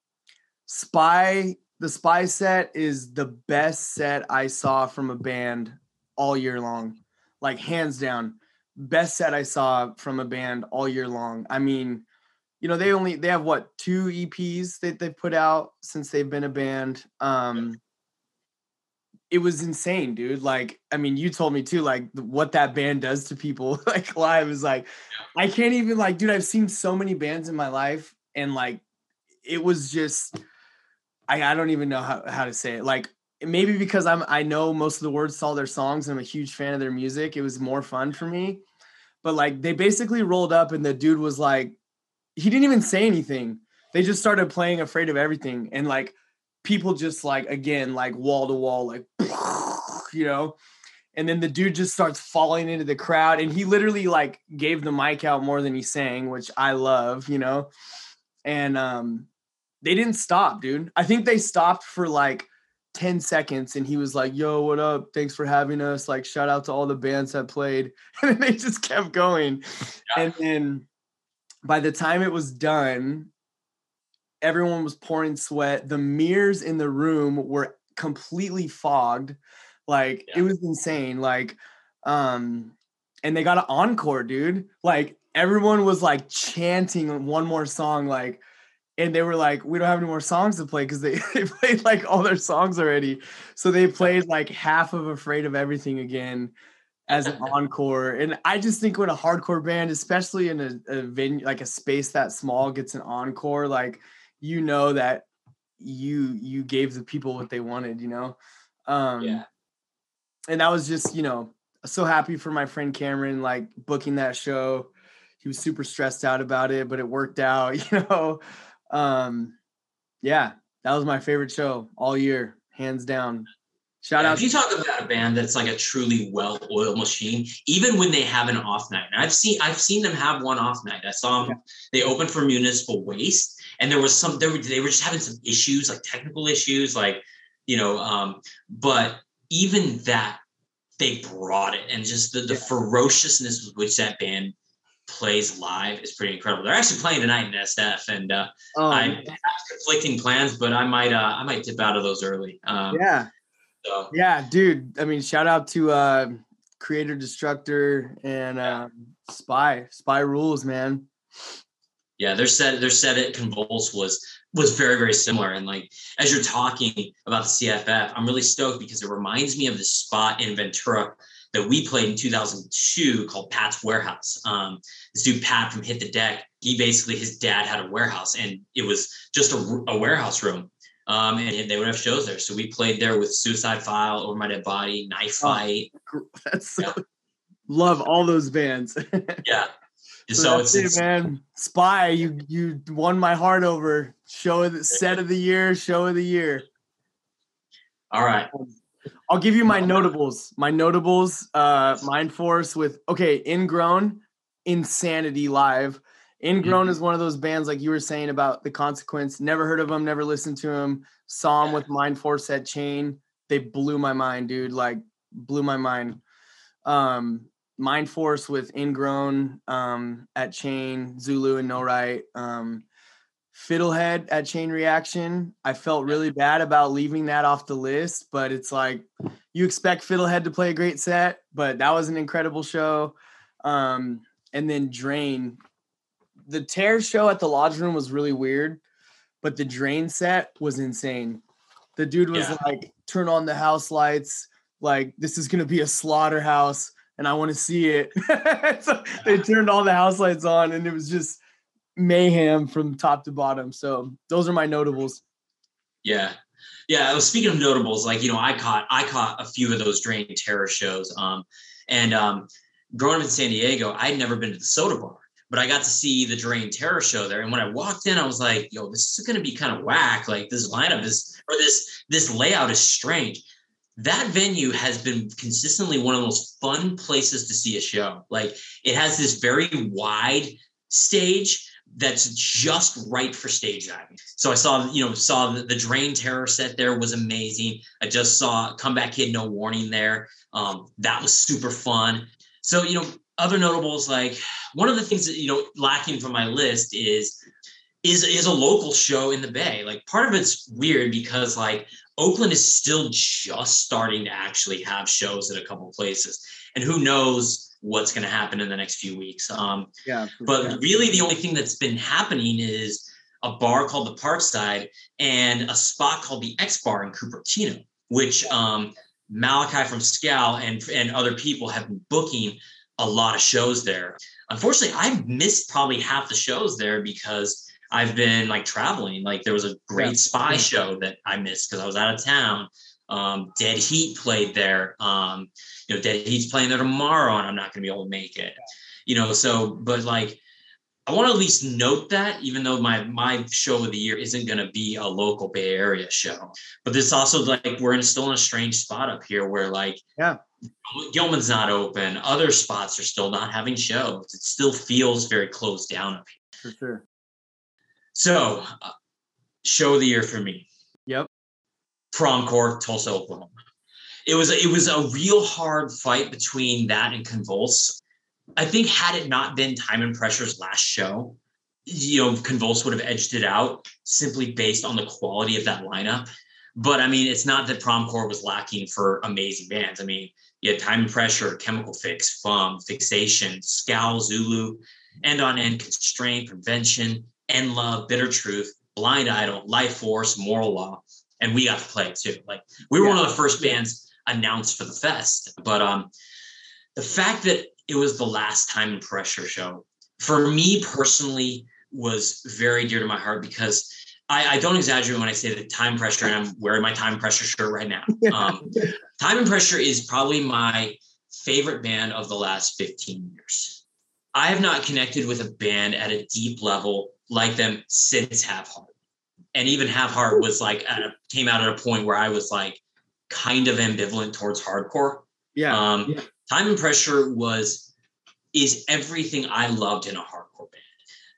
Spy, the Spy set is the best set I saw from a band all year long, like hands down, best set I saw from a band all year long. I mean, you know, they only they have what two EPs that they've put out since they've been a band. Um, it was insane, dude. Like, I mean, you told me too, like what that band does to people [laughs] like live is like, I can't even like, dude, I've seen so many bands in my life and like, it was just, I, I don't even know how, how to say it. Like maybe because I'm, I know most of the words to all their songs and I'm a huge fan of their music. It was more fun for me, but like they basically rolled up and the dude was like, he didn't even say anything. They just started playing afraid of everything. And like, people just like again like wall to wall like [laughs] you know? And then the dude just starts falling into the crowd and he literally like gave the mic out more than he sang which i love you know? And um they didn't stop dude. I think they stopped for like 10 seconds and he was like yo what up? Thanks for having us. Like shout out to all the bands that played. [laughs] And then they just kept going. [laughs] Yeah. and then by the time it was done everyone was pouring sweat. The mirrors in the room were completely fogged. Like yeah. it was insane. Like, um, and they got an encore, dude. Like everyone was like chanting one more song, like, and they were like, we don't have any more songs to play because they, [laughs] they played like all their songs already. So they played like half of Afraid of Everything again as an [laughs] encore. And I just think when a hardcore band, especially in a, a venue like a space that small, gets an encore, like you know that you you gave the people what they wanted you know um yeah and that was just you know so happy for my friend cameron like booking that show he was super stressed out about it but it worked out [laughs] you know um yeah that was my favorite show all year hands down Shout yeah, out. If you talk about a band that's like a truly well-oiled machine, even when they have an off night, and I've seen I've seen them have one off night. I saw them. Yeah. They opened for Municipal Waste, and there was some. They were they were just having some issues, like technical issues, like you know. Um, but even that, they brought it, and just the, the yeah. ferociousness with which that band plays live is pretty incredible. They're actually playing tonight in SF, and uh, oh, I have conflicting plans, but I might uh, I might dip out of those early. Um, yeah, so yeah, dude. I mean, shout out to uh Creator Destructor and uh, Spy. Spy rules, man. Yeah, their set their set at Convulse was was very very similar. And like as you're talking about the CFF, I'm really stoked because it reminds me of the spot in Ventura that we played in 2002 called Pat's Warehouse. Um, this dude Pat from Hit the Deck, he basically his dad had a warehouse and it was just a, a warehouse room um, and they would have shows there. So we played there with Suicide File, Over My Dead Body, Knife oh, Fight. [laughs] That's so, yeah. love all those bands. [laughs] yeah. So, it's, it, man. Spy, you you won my heart over. Show of the set of the year, show of the year. All right. I'll give you my notables. My notables, uh, Mind Force with okay, Ingrown, Insanity Live, Ingrown mm-hmm. is one of those bands like you were saying about the consequence. Never heard of them, never listened to them. Saw them with Mind Force at Chain. They blew my mind, dude. Like blew my mind. Um, Mind Force with Ingrown um, at Chain, Zulu and No Right. Um, Fiddlehead at Chain Reaction. I felt really bad about leaving that off the list, but it's like you expect Fiddlehead to play a great set, but that was an incredible show. Um, and then Drain Terror show at the lodge room was really weird, but the drain set was insane. The dude was yeah. like, turn on the house lights, like this is gonna be a slaughterhouse, and I want to see it. [laughs] so they turned all the house lights on, and it was just mayhem from top to bottom. So those are my notables. Yeah. Yeah, I was speaking of notables, like you know, I caught I caught a few of those Drain Terror shows. Um, and um, growing up in San Diego, I'd never been to the Soda Bar, but I got to see the Drain Terror show there. And when I walked in, I was like, yo, this is going to be kind of whack. Like this lineup is, or this, this layout is strange. That venue has been consistently one of the most fun places to see a show. Like it has this very wide stage that's just right for stage diving. So I saw, you know, saw the, the Drain Terror set there was amazing. I just saw Comeback Kid No Warning there. Um, that was super fun. So, you know, other notables like one of the things that you know lacking from my list is is is a local show in the bay like part of it's weird because like oakland is still just starting to actually have shows at a couple places and who knows what's going to happen in the next few weeks um Yeah. but yeah. really the only thing that's been happening is a bar called the parkside and a spot called the x bar in cupertino which um malachi from scowl and and other people have been booking a lot of shows there unfortunately i've missed probably half the shows there because i've been like traveling. Like there was a great Yeah. spy show that i missed because i was out of town. Um dead heat played there. Um you know dead heat's playing there tomorrow and i'm not going to be able to make it. You know so but like i want to at least note that even though my my show of the year isn't going to be a local bay area show. But this also like we're in still in a strange spot up here where like Yeah. gilman's not open. Other spots are still not having shows. It still feels very closed down up here. For sure. So uh, show of the year for me. Yep. prom core tulsa oklahoma. It was it was a real hard fight between that and convulse. I think had it not been time and pressure's last show you know convulse would have edged it out simply based on the quality of that lineup. But i mean it's not that prom core was lacking for amazing bands. I mean you had time and pressure chemical fix fum fixation scowl zulu end on end constraint prevention end love bitter truth blind idol life force moral law and we got to play too like we were one of the first bands announced for the fest but um the fact that it was the last time and pressure show for me personally was very dear to my heart because I, I don't exaggerate when I say that time pressure, and I'm wearing my time pressure shirt right now. [laughs] Um, time and pressure is probably my favorite band of the last 15 years. I have not connected with a band at a deep level like them since Have Heart. And even Have Heart was like at a, came out at a point where I was like kind of ambivalent towards hardcore. Yeah. Um, yeah. Time and Pressure was is everything I loved in a hardcore band.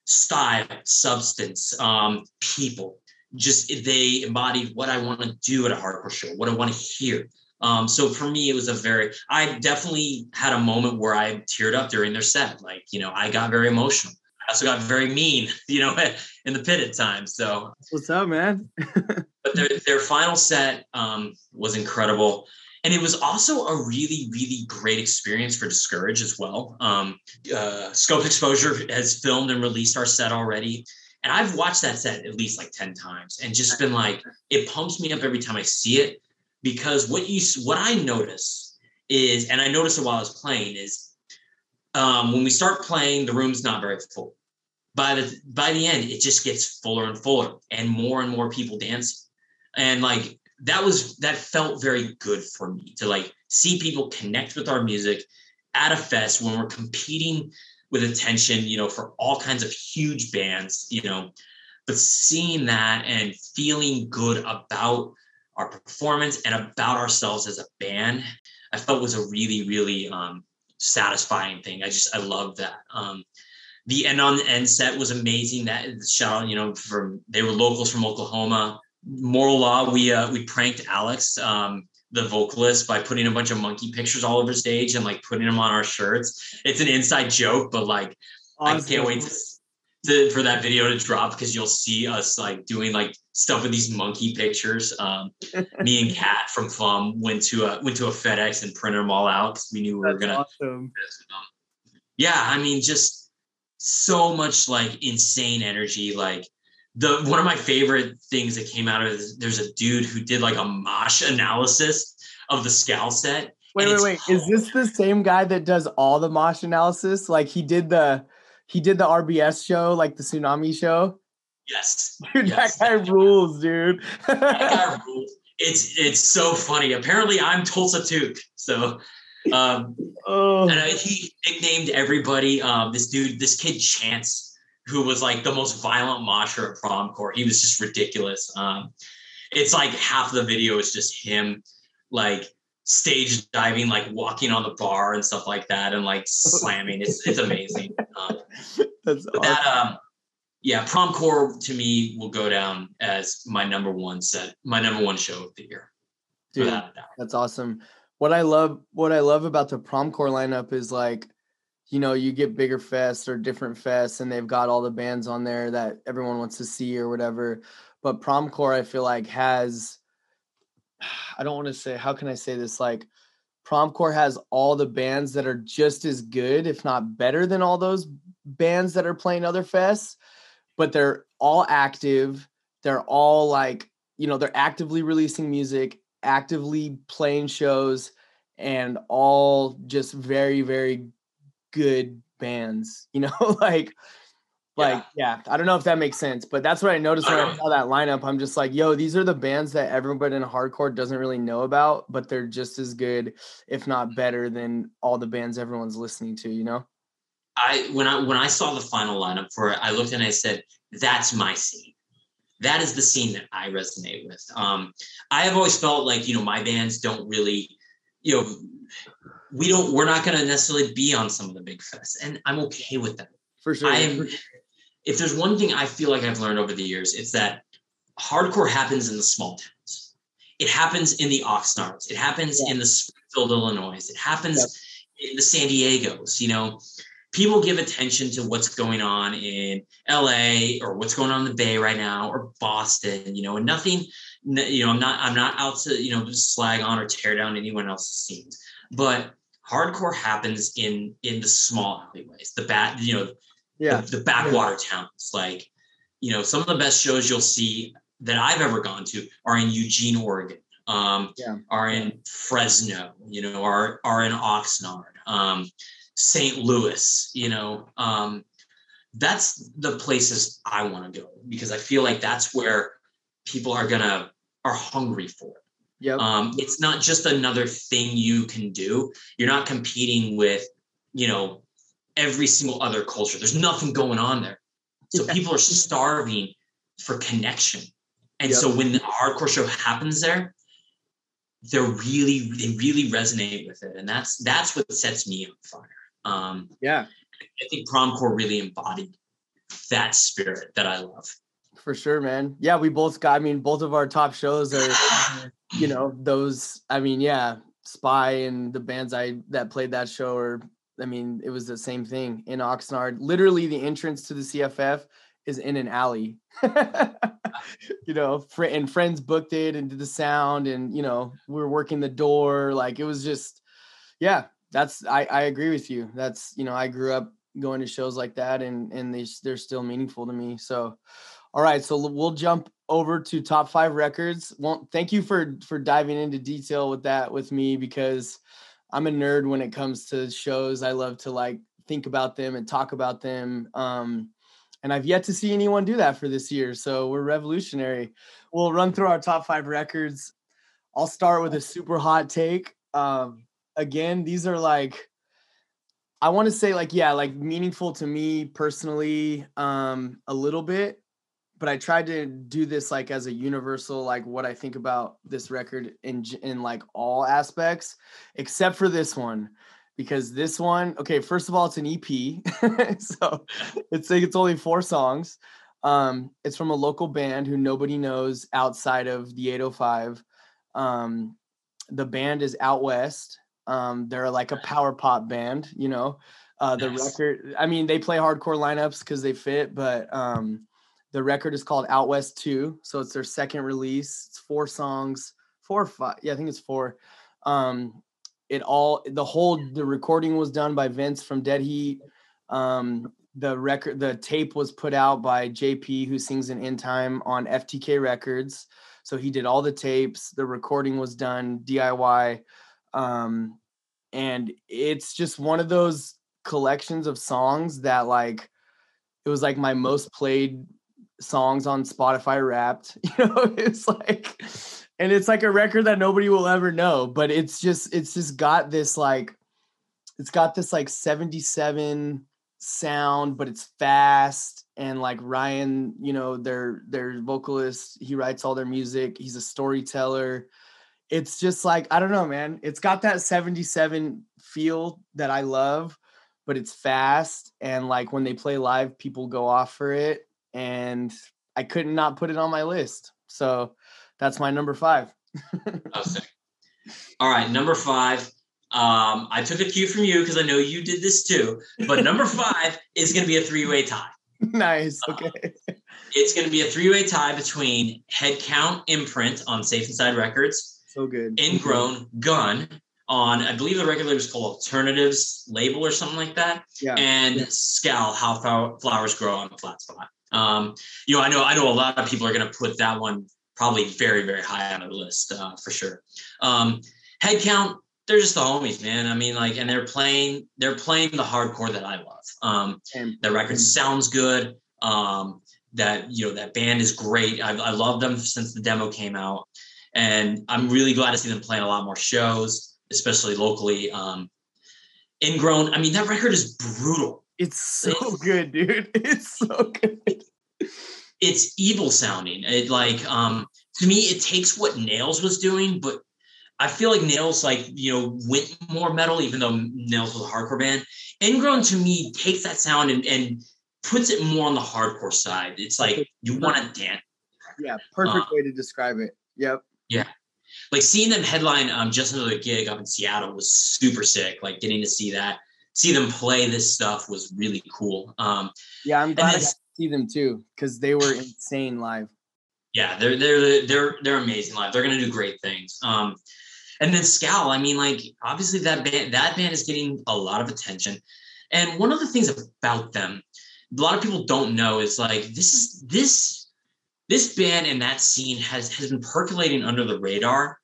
Style, substance, um, people. Just they embodied what I want to do at a hardcore show, what I want to hear. Um, so for me, it was a very. I definitely had a moment where I teared up during their set. Like you know, I got very emotional. Also got very mean, [laughs] you know, in the pit at times. So What's up, man? [laughs] but their, their final set um, was incredible and it was also a really really great experience for discourage as well um, uh, scope exposure has filmed and released our set already and i've watched that set at least like 10 times and just been like it pumps me up every time i see it because what you what i notice is and i noticed it while i was playing is um, when we start playing the room's not very full by the by the end it just gets fuller and fuller and more and more people dancing. And like that was that felt very good for me to like see people connect with our music at a fest when we're competing with attention you know for all kinds of huge bands you know. But seeing that and feeling good about our performance and about ourselves as a band i felt was a really really um satisfying thing. I just i love that. Um the end on the end set was amazing that shout out you know from they were locals from oklahoma. Moral law we uh we pranked alex um the vocalist by putting a bunch of monkey pictures all over stage and like putting them on our shirts. It's an inside joke but like i can't wait to, to, for that video to drop because you'll see us like doing like stuff with these monkey pictures. Um [laughs] me and kat from fum went to a went to a fedex and printed them all out because we knew we were gonna awesome. yeah i mean just so much like insane energy like the one of my favorite things that came out of it is there's a dude who did like a mosh analysis of the scowl set Wait, wait, wait. Is this the same guy that does all the mosh analysis? Like he did the he did the RBS show, like the tsunami show. yes Dude, Yes, that guy that guy. rules, dude. that guy [laughs] rules. it's it's so funny apparently i'm tulsa took so um oh, and I, he nicknamed everybody um this dude this kid chance who was like the most violent mosher at prom core he was just ridiculous um it's like half the video is just him like stage diving like walking on the bar and stuff like that and like [laughs] slamming it's it's amazing um, [laughs] that's awesome. that um yeah prom core to me will go down as my number one set my number one show of the year dude. doubt That's awesome. What I love, what I love about the prom core lineup is like, you know, you get bigger fests or different fests and they've got all the bands on there that everyone wants to see or whatever. But prom core I feel like has [sighs] I don't want to say how can I say this like Promcore has all the bands that are just as good, if not better than all those bands that are playing other fests, but they're all active. They're all like, you know, they're actively releasing music, actively playing shows, and all just very, very good bands, you [laughs] know, like like yeah. yeah. i don't know if that makes sense but that's what i noticed when i [clears throat] saw that lineup i'm just like yo these are the bands that everybody in hardcore doesn't really know about but they're just as good if not better than all the bands everyone's listening to you know i when i when i saw the final lineup for it i looked and i said that's my scene that is the scene that i resonate with um i have always felt like you know my bands don't really you know we don't we're not going to necessarily be on some of the big fests and i'm okay with that for sure i am if there's one thing I feel like I've learned over the years, it's that hardcore happens in the small towns. It happens in the Oxnards. It happens yeah. in the Springfield, Illinois. It happens in the San Diego's. You know, people give attention to what's going on in LA or what's going on in the Bay right now or Boston. You know, and nothing. You know, I'm not. I'm not out to you know slag on or tear down anyone else's scenes, but hardcore happens in in the small alleyways. The bat. You know yeah the, the backwater yeah. towns like you know some of the best shows you'll see that i've ever gone to are in eugene oregon um, yeah. are in fresno you know are are in oxnard um, st louis you know um, that's the places i want to go because i feel like that's where people are gonna are hungry for it Yep. Um, it's not just another thing you can do. You're not competing with, you know, every single other culture. There's nothing going on there. So yeah. people are starving for connection. And yep. so when the hardcore show happens there, they're really, they really resonate with it. And that's that's what sets me on fire. Um, yeah. I think Promcore really embodied that spirit that I love. For sure, man. Yeah, we both got I mean, both of our top shows are, you know, those I mean, yeah, Spy and the bands I that played that show are I mean, it was the same thing in Oxnard. Literally, the entrance to the CFF is in an alley. [laughs] you know, fr- and friends booked it and did the sound, and you know, we are working the door. Like it was just, yeah. That's I I agree with you. That's you know, I grew up going to shows like that, and and they they're still meaningful to me. So, all right, so we'll jump over to top five records. Well, thank you for for diving into detail with that with me because I'm a nerd when it comes to shows. I love to like think about them and talk about them. Um, and I've yet to see anyone do that for this year. So we're revolutionary. We'll run through our top five records. I'll start with a super hot take. Um, again, these are like, I want to say like, yeah, like meaningful to me personally, um, a little bit but I tried to do this like as a universal, like what I think about this record in in like all aspects, except for this one, because this one, okay, first of all, it's an EP, [laughs] so it's like it's only four songs. Um, it's from a local band who nobody knows outside of the 805. Um, the band is Out West. Um, they're like a power pop band, you know. Uh, the nice. record, I mean, they play hardcore lineups because they fit, but um, the record is called Out West 2. So it's their second release. It's four songs, four or five. Yeah, I think it's four. Um, it all the whole the recording was done by Vince from Dead Heat. Um, the record the tape was put out by JP who sings in End Time on FTK Records. So he did all the tapes. The recording was done DIY. Um, and it's just one of those collections of songs that like it was like my most played songs on Spotify Wrapped. [laughs] You know, it's like, and it's like a record that nobody will ever know, but it's just, it's just got this like, it's got this like 77 sound, but it's fast. And like Ryan, you know, their their vocalist, he writes all their music. He's a storyteller. It's just like, I don't know, man. It's got that 77 feel that I love, but it's fast. And like when they play live, people go off for it and I couldn't not put it on my list. So that's my number five. [laughs] oh, All right, number five. Um, I took a cue from you because I know you did this too. But number [laughs] five is going to be a three-way tie. nice. Uh, Okay. It's going to be a three-way tie between Headcount Imprint on Safe Inside Records, So good. Ingrown Gun on I believe the record label is called Alternatives Label or something like that, Yeah. and Yeah. Scowl How Flowers Grow on a Flat Spot. Um, you know, I know I know a lot of people are going to put that one probably very very high on the list uh, for sure. Um, Headcount they're just the homies, man. I mean, like, and they're playing, they're playing the hardcore that I love. Um, And the record sounds good. Um, that you know, that band is great. I, I love them since the demo came out, and I'm really glad to see them playing a lot more shows, especially locally. Um, Ingrown, I mean, that record is brutal. it's so It's- [laughs] good, dude. [laughs] It's so good. It's evil sounding. It like, um, to me, it takes what Nails was doing, but I feel like Nails like you know went more metal, even though Nails was a hardcore band. Ingrown to me takes that sound and, and puts it more on the hardcore side. It's like you want to dance. Yeah. Perfect Uh, way to describe it. Yep. Like seeing them headline um, just another gig up in Seattle was super sick. Like getting to see that, see them play this stuff was really cool. Um, Yeah. I'm glad I got to see them too because they were insane live. yeah, they're they're they're they're amazing live. They're gonna do great things. Um, and then Scowl, I mean, like obviously that band that band is getting a lot of attention. And one of the things about them, a lot of people don't know is like this is this this band and that scene has has been percolating under the radar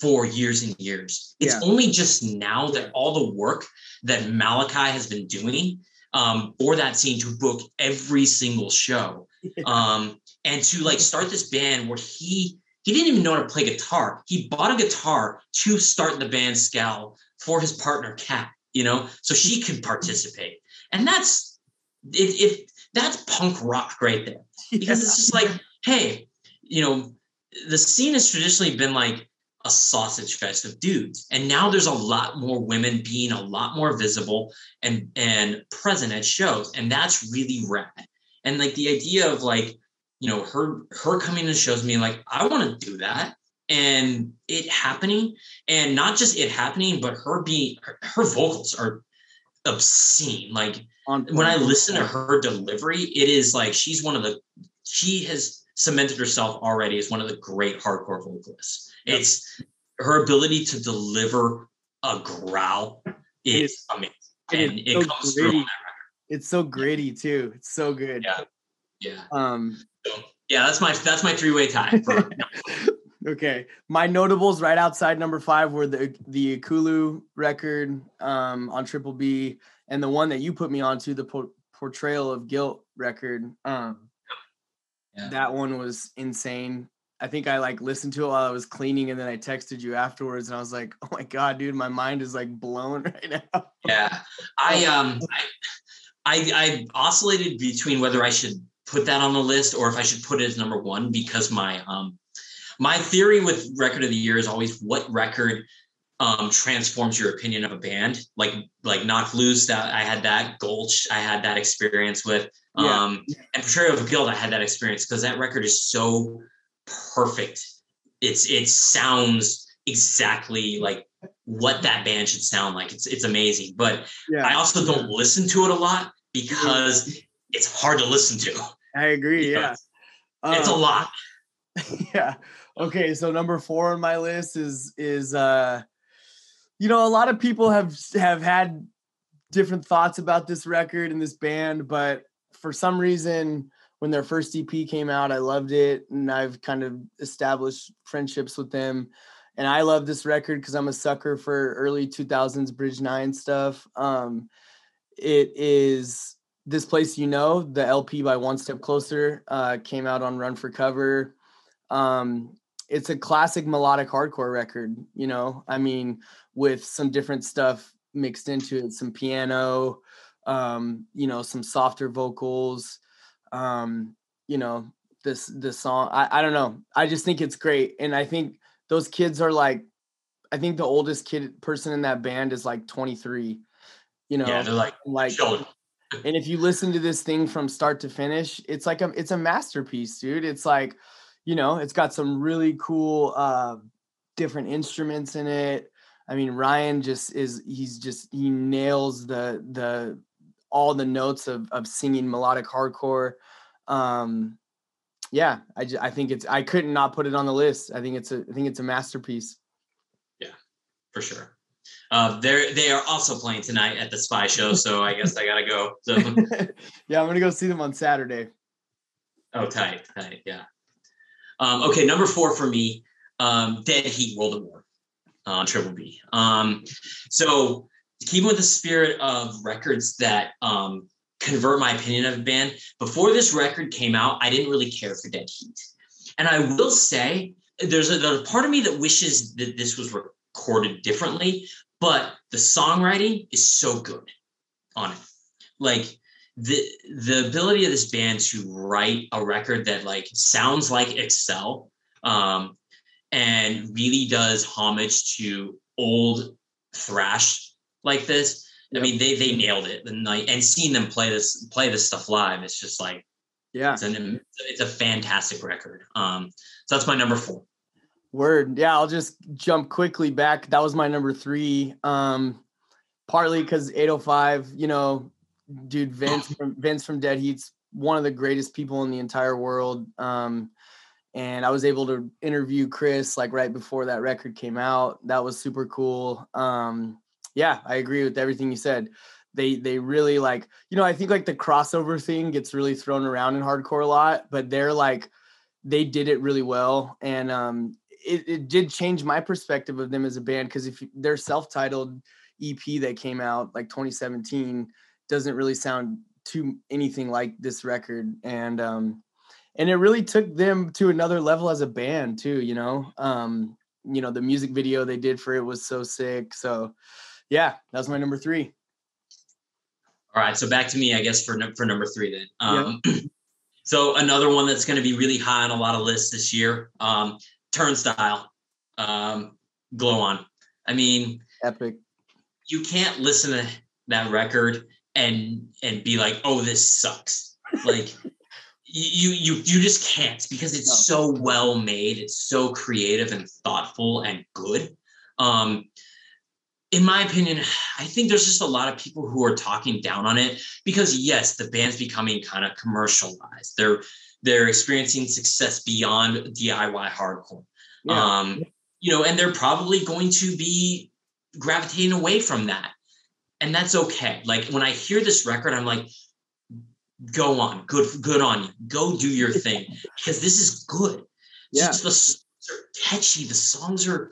for years and years. It's Yeah. only just now that all the work that Malachi has been doing um, for that scene to book every single show [laughs] um, and to like start this band where he he didn't even know how to play guitar. He bought a guitar to start the band Scowl for his partner Kat, you know, so she could participate. And that's if, if that's punk rock right there because it's just like, hey, you know, the scene has traditionally been like a sausage fest of dudes, and now there's a lot more women being a lot more visible and and present at shows, and that's really rad. And like the idea of like, you know, her her coming to shows me like, I want to do that, and it happening, and not just it happening, but her being her, her vocals are obscene. Like when I listen to her delivery, it is like she's one of the she has cemented herself already as one of the great hardcore vocalists. Yep. It's her ability to deliver a growl is is- amazing. it is and it so comes through on gritty. that It's so gritty too. It's so good. Yeah. Yeah. Um. So yeah, that's my that's my three-way tie. for- [laughs] [laughs] okay. My notables right outside number five were the the Ekulu record um, on Triple B, and the one that you put me onto, the por- Portrayal of Guilt record. Um, Yeah. That one was insane. I think I like listened to it while I was cleaning, and then I texted you afterwards, and I was like, [laughs] "Oh my god, dude, my mind is like blown [laughs] right now." Yeah, I um, I, I I oscillated between whether I should put that on the list or if I should put it as number one because my um, my theory with record of the year is always what record um transforms your opinion of a band. Like like Knocked Loose, that I had that Gulch, I had that experience with. Yeah. Um, and Portrayal of Guilt, I had that experience because that record is so perfect. It's it sounds exactly like what that band should sound like. It's it's amazing. But Yeah, I also don't listen to it a lot because it's hard to listen to. I agree. Yeah, It's a Um, lot. [laughs] yeah okay so number four on my list is is uh you know a lot of people have have had different thoughts about this record and this band but for some reason when their first ep came out i loved it and i've kind of established friendships with them. And i love this record because i'm a sucker for early 2000s bridge nine stuff. Um it is this place you know the lp by one step closer uh came out on run for cover. Um it's a classic melodic hardcore record you know? I mean with some different stuff mixed into it some piano um you know some softer vocals um you know this this song I, I don't know i just think it's great and i think those kids are like i think the oldest kid person in that band is like 23 you know Yeah, they're like like children. [laughs] and if you listen to this thing from start to finish it's like a it's a masterpiece dude it's like you know it's got some really cool uh different instruments in it I mean, Ryan just is he's just he nails the the all the notes of of singing melodic hardcore. Um yeah, I just, I think it's I couldn't not put it on the list. I think it's a I think it's a masterpiece. Yeah, for sure. Uh, they're they are also playing tonight at the Spy Show, so I guess I gotta go. So [laughs] yeah, I'm gonna go see them on Saturday. Oh, tight, tight, yeah. Um, okay, number four for me, um, Dead Heat World of War on uh, Triple B. Um, so keeping with the spirit of records that um, convert my opinion of a band, before this record came out, I didn't really care for Dead Heat. And I will say, there's a, there's a part of me that wishes that this was recorded differently, but the songwriting is so good on it. Like the the ability of this band to write a record that like sounds like Excel um, and really does homage to old thrash like this. Yep. I mean, they they nailed it. And like, and seeing them play this play this stuff live, it's just like, yeah, it's, an, it's a fantastic record. Um, so that's my number four. Word, yeah. I'll just jump quickly back. That was my number three. Um, partly because 805, you know, dude, Vince [sighs] from Vince from Dead Heat's one of the greatest people in the entire world. Um, and I was able to interview Chris like right before that record came out. That was super cool. Um, yeah, I agree with everything you said. They they really like, you know, I think like the crossover thing gets really thrown around in hardcore a lot, but they're like they did it really well. And um it, it did change my perspective of them as a band because if their self-titled EP that came out like 2017 doesn't really sound too anything like this record. And um and it really took them to another level as a band too you know? Um you know the music video they did for it was so sick so yeah that was my number three. All right so back to me i guess for for number three then. Um yeah. [clears throat] so another one that's going to be really high on a lot of lists this year um turnstile um glow on. I mean epic. you can't listen to that record and and be like oh this sucks. Like you you you just can't because it's no. so well made it's so creative and thoughtful and good. Um in my opinion i think there's just a lot of people who are talking down on it because yes the band's becoming kind of commercialized. They're they're experiencing success beyond diy hardcore. Yeah. um you know and they're probably going to be gravitating away from that. And that's okay. Like when i hear this record i'm like go on good good on you. Go do your thing because this is good. Yeah. Just the songs are catchy. The songs are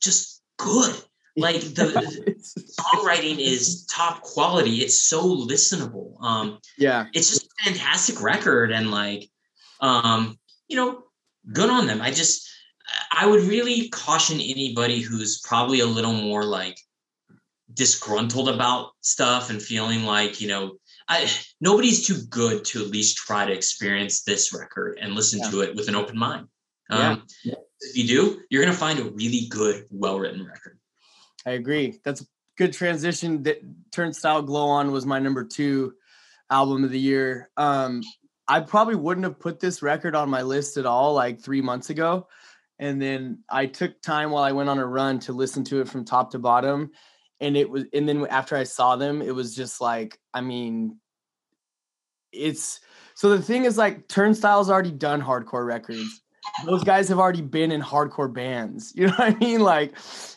just good. Like the, the [laughs] songwriting is top quality. It's so listenable. Um yeah. it's just a fantastic record and like um you know good on them. I just i would really caution anybody who's probably a little more like disgruntled about stuff and feeling like you know I nobody's too good to at least try to experience this record and listen yeah. to it with an open mind. Um, yeah. If you do, you're gonna find a really good, well-written record. I agree. That's a good transition. That Turnstile Glow On was my number two album of the year. Um, I probably wouldn't have put this record on my list at all like three months ago. And then I took time while I went on a run to listen to it from top to bottom and it was and then after i saw them it was just like i mean it's so the thing is like turnstile's already done hardcore records. Those guys have already been in hardcore bands. [laughs] You know what i mean? Like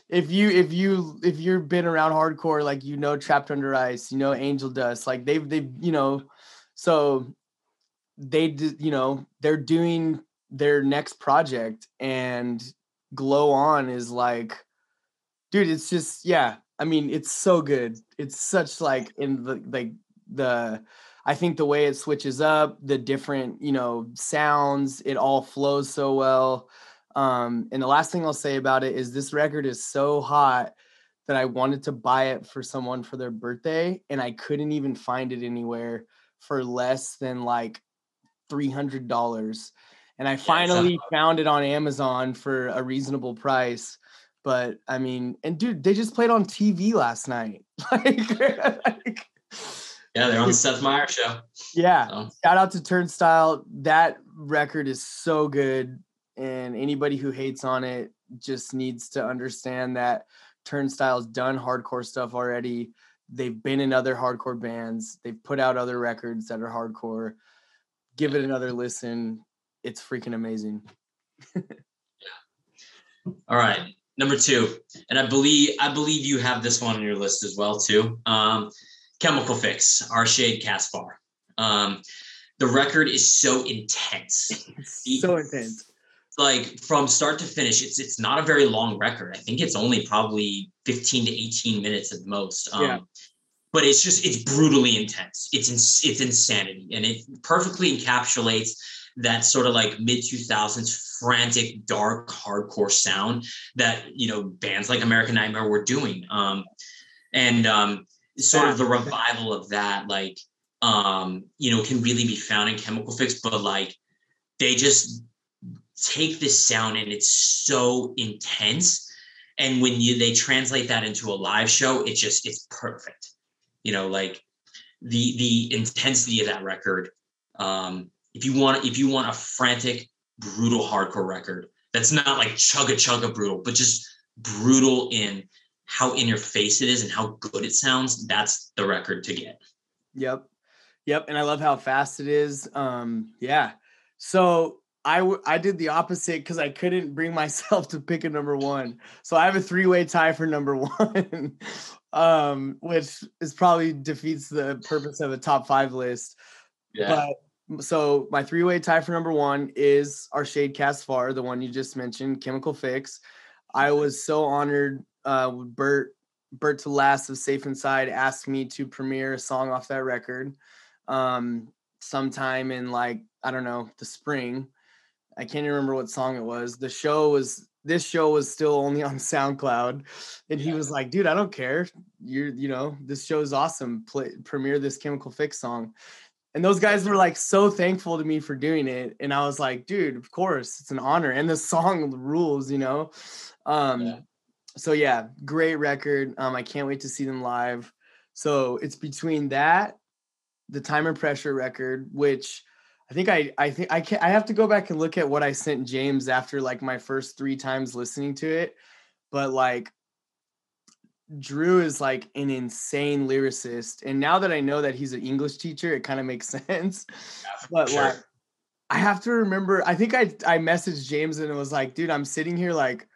if you if you if you've been around hardcore like you know trapped under ice you know angel dust like they've they've you know so they you know they're doing their next project and glow on is like dude it's just yeah I mean, it's so good. It's such like in the like the I think the way it switches up, the different, you know, sounds, it all flows so well. Um, and the last thing I'll say about it is this record is so hot that I wanted to buy it for someone for their birthday, and I couldn't even find it anywhere for less than like three hundred dollars. And I finally found it on Amazon for a reasonable price. But I mean, and dude, they just played on TV last night. like, [laughs] like yeah, they're on the Seth Meyers show. Yeah. So. Shout out to Turnstile. That record is so good. And anybody who hates on it just needs to understand that Turnstile's done hardcore stuff already. They've been in other hardcore bands. They've put out other records that are hardcore. Give it another listen. It's freaking amazing. [laughs] Yeah. All right, number two, and I believe I believe you have this one on your list as well too. Um, Chemical Fix, Our Shade Cast Far. Um, the record is so intense. so intense. Like from start to finish, it's it's not a very long record. I think it's only probably 15 to 18 minutes at most. Um, Yeah. But it's just it's brutally intense. It's it's insanity, and it perfectly encapsulates that sort of like mid 2000s frantic dark hardcore sound that you know bands like American Nightmare were doing. Um, and um, sort of the revival of that, like um, you know, can really be found in Chemical Fix, but like they just take this sound and it's so intense. And when you they translate that into a live show, it just it's perfect. You know, like the the intensity of that record. Um, if you want if you want a frantic, brutal hardcore record, that's not like chugga chugga brutal, but just brutal in how in your face it is and how good it sounds, that's the record to get. Yep. Yep. And I love how fast it is. Um, yeah. So I w- I did the opposite because I couldn't bring [laughs] myself to pick a number one. So I have a three-way tie for number [laughs] one, um, which is probably defeats the purpose of a top five list. But so my three-way tie for number one is our Shade Cast Far, the one you just mentioned, Chemical Fix. I was so honored. Uh, Bert Bert to Last of Safe Inside asked me to premiere a song off that record um, sometime in like I don't know the spring. I can't even remember what song it was. The show was this show was still only [laughs] on SoundCloud, and he was like, "Dude, I don't care. You're you know this show is awesome. Play premiere this Chemical Fix song." And those guys were like so thankful to me for doing it, and I was like, "Dude, of course, it's an honor." And the [laughs] song rules, you know. Um, Yeah. so yeah, great record. Um, I can't wait to see them live. So it's between that, the Time and Pressure record, which I think I I think I can I have to go back and look at what I sent James after like my first three times listening to it. But like Drew is like an insane lyricist. And now that I know that he's an English teacher, it kind of makes [laughs] sense. But sure. like I have to remember, I think I I messaged James and it was like, dude, I'm sitting here like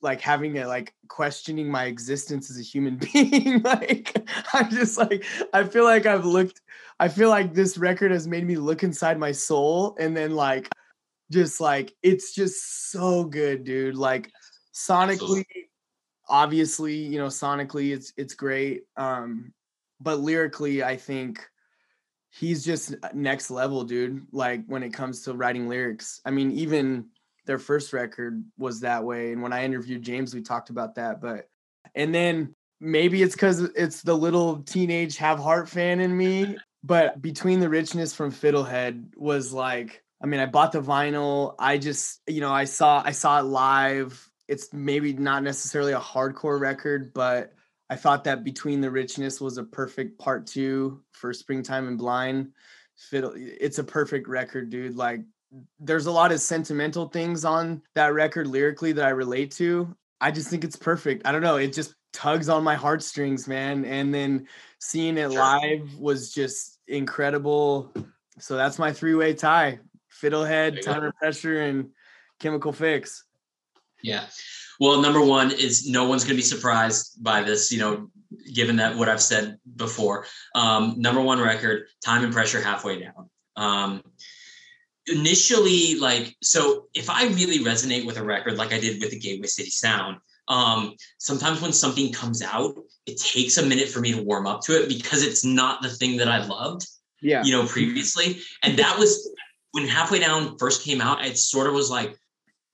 like having a like questioning my existence as a human [laughs] being. [laughs] like I'm just like I feel like I've looked I feel like this record has made me look inside my soul and then like just like it's just so good, dude. Like sonically, Absolutely. Obviously, you know, sonically it's it's great. Um, but lyrically, I think he's just next level, dude. Like when it comes to writing lyrics. I mean, even their first record was that way. And when I interviewed James, we talked about that. But and then maybe it's because it's the little teenage have heart fan in me. But between the richness from Fiddlehead was like, I mean, I bought the vinyl. I just, you know, I saw I saw it live. It's maybe not necessarily a hardcore record, but I thought that Between the Richness was a perfect part two for Springtime and Blind. Fiddle, it's a perfect record, dude. Like, there's a lot of sentimental things on that record lyrically that I relate to. I just think it's perfect. I don't know. It just tugs on my heartstrings, man. And then seeing it Sure. live was just incredible. So that's my three way tie Fiddlehead. Time and Pressure, and Chemical Fix. Yeah. Well, number one is no one's going to be surprised by this, you know, given that what I've said before. Um, number one record, Time and Pressure Halfway Down. Um, initially, like, so if I really resonate with a record like I did with the Gateway City Sound, um, sometimes when something comes out, it takes a minute for me to warm up to it because it's not the thing that I loved Yeah. you know, previously. And that was when halfway down first came out, it sort of was like,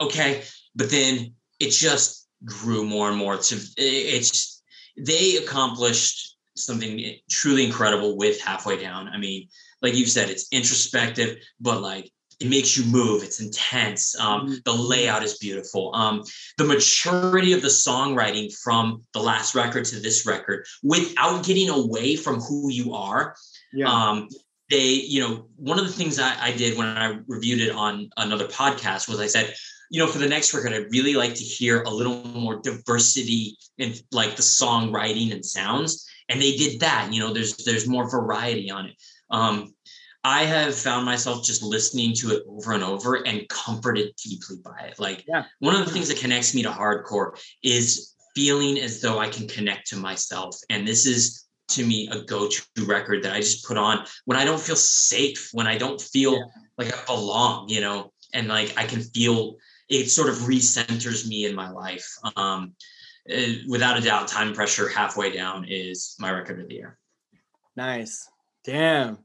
okay, but then it just grew more and more to it's they accomplished something truly incredible with halfway down. I mean, like you said, it's introspective, but like it makes you move. It's intense. Um, the layout is beautiful. Um, the maturity of the songwriting from the last record to this record, without getting away from who you are, Yeah. um, they, you know, one of the things I, I did when I reviewed it on another podcast was I said, you know, for the next record, I'd really like to hear a little more diversity in like the songwriting and sounds. And they did that. You know, there's there's more variety on it. Um, I have found myself just listening to it over and over and comforted deeply by it. Like Yeah. one of the things that connects me to hardcore is feeling as though I can connect to myself. And this is to me a go-to record that I just put on when I don't feel safe, when I don't feel Yeah. like I belong, you know, and like I can feel it sort of recenters me in my life. Um, eh, without a doubt, time pressure halfway down is my record of the year. Nice. Damn.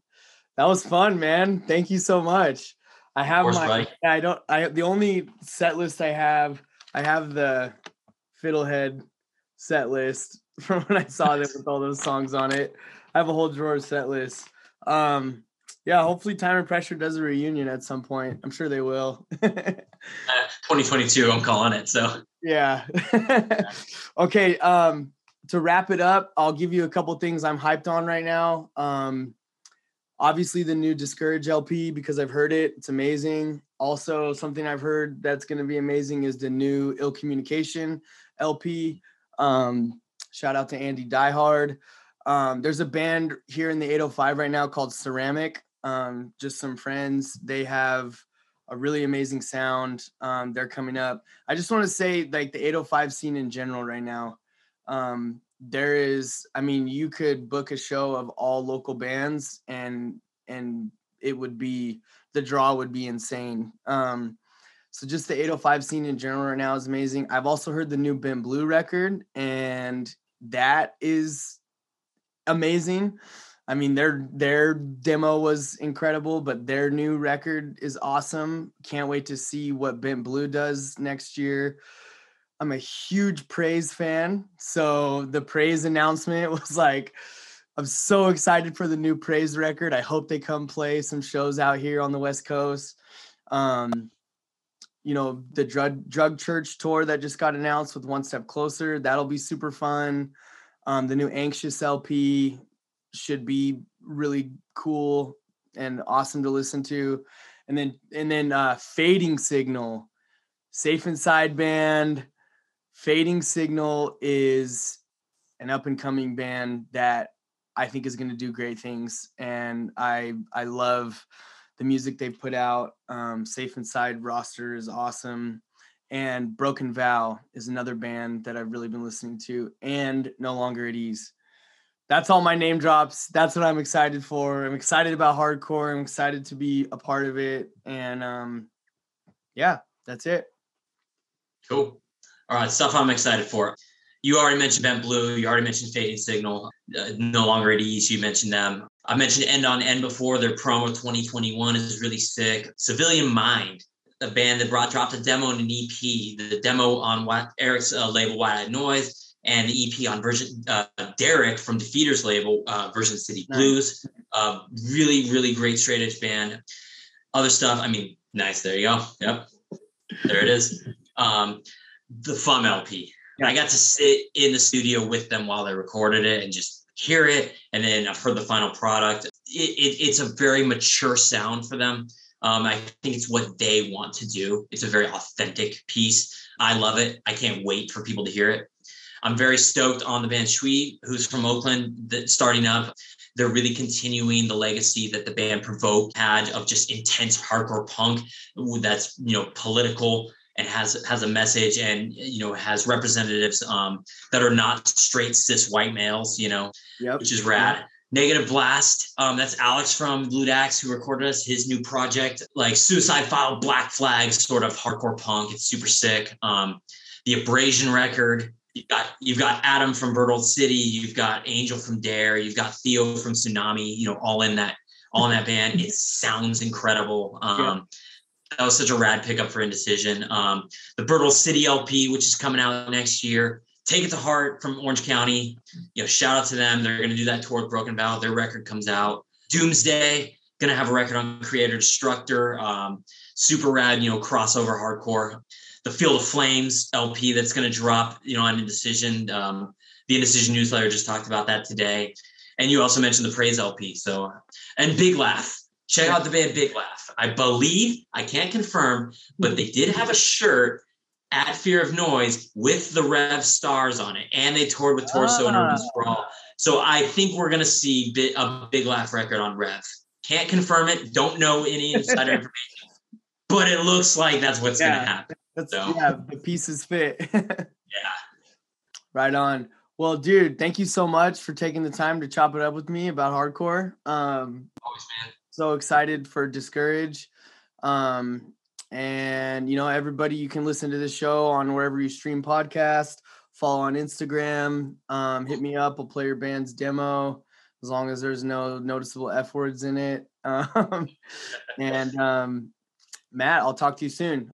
That was fun, man. Thank you so much. I have course, my buddy. I don't I the only set list I have, I have the Fiddlehead set list [laughs] from when I saw them with all those songs on it. I have a whole drawer set list. Um yeah, hopefully Time and Pressure does a reunion at some point. I'm sure they will. [laughs] Uh, 2022, I'm calling it. So Yeah. [laughs] okay. Um, to wrap it up, I'll give you a couple things I'm hyped on right now. Um, obviously the new Discourage LP because I've heard it. It's amazing. Also, something I've heard that's going to be amazing is the new Ill Communication LP. Um, shout out to Andy Diehard. Um, there's a band here in the 805 right now called Ceramic. Um, just some friends. They have a really amazing sound. Um, they're coming up. I just want to say, like the 805 scene in general right now. Um, there is, I mean, you could book a show of all local bands, and and it would be the draw would be insane. Um, so just the 805 scene in general right now is amazing. I've also heard the new Bent Blue record, and that is amazing. I mean, their their demo was incredible, but their new record is awesome. Can't wait to see what Bent Blue does next year. I'm a huge Praise fan, so the Praise announcement [laughs] was like, I'm so excited for the new Praise record. I hope they come play some shows out here on the West Coast. Um, you know, the drug drug church tour that just got announced with One Step Closer, that'll be super fun. Um, the new Anxious LP should be really cool and awesome to listen to. And then and then uh Fading Signal, Safe Inside Band. Fading Signal is an up and coming band that I think is going to do great things and I I love the music they've put out. Um, Safe Inside roster is awesome. And Broken Vow is another band that I've really been listening to, and No Longer at Ease that's all my name drops. That's what I'm excited for. I'm excited about hardcore. I'm excited to be a part of it. And um, yeah, that's it. Cool. All right, stuff I'm excited for. You already mentioned Bent Blue. You already mentioned Fading Signal. Uh, no longer at ease. You mentioned them. I mentioned End on End before. Their promo 2021 is really sick. Civilian Mind, a band that brought dropped a demo and an EP. The demo on Eric's uh, label White Noise, and the EP on version uh, Derek from Defeaters label uh, Version City. Blues. Uh, really, really great straight edge band. Other stuff. I mean, nice. There you go. Yep. There it is. Um, the FUM LP. I got to sit in the studio with them while they recorded it and just hear it. And then I've heard the final product. It, it, it's a very mature sound for them. Um, I think it's what they want to do. It's a very authentic piece. I love it. I can't wait for people to hear it. I'm very stoked on the band Shui, who's from Oakland, that starting up. They're really continuing the legacy that the band Provoke had of just intense hardcore punk that's you know political and has has a message and you know has representatives um, that are not straight cis white males, you know, Yep. which is rad. Negative Blast. Um, that's Alex from Lewd Acts who recorded us his new project, like Suicide File, Black Flag, sort of hardcore punk. It's super sick. Um, the Abrasion record. You've got you've got Adam from Bird City. You've got Angel from Dare. You've got Theo from Tsunami. You know, all in that all in that band. It sounds incredible. Um, That was such a rad pickup for Indecision. Um, the Bird City LP, which is coming out next year. Take It to Heart from Orange County. You know, shout out to them. They're going to do that tour with Broken Vow. Their record comes out. Doomsday, going to have a record on Creator Destructor. Um, super rad, you know, crossover hardcore. The Field of Flames LP that's going to drop, you know, on Indecision. Um, the Indecision newsletter just talked about that today. And you also mentioned the Praise LP. So, and Big Laugh. check out the band Big Laugh. I believe I can't confirm, but they did have a shirt at Fear of Noise with the Rev stars on it, and they toured with Torso and Urban Ah. Sprawl. So I think we're gonna see bi- a Big Laugh record on Rev. Can't confirm it. Don't know any insider [laughs] information, but it looks like that's what's Yeah. gonna happen. That's So- yeah, the pieces fit. [laughs] Yeah. Right on. Well, dude, thank you so much for taking the time to chop it up with me about hardcore. Um, Always, man. so excited for Discourage. Um, and you know, everybody, you can listen to this show on wherever you stream podcast. Follow on Instagram. Um, hit me up. I'll play your band's demo as long as there's no noticeable f words in it. [laughs] Um, and um, Matt, I'll talk to you soon.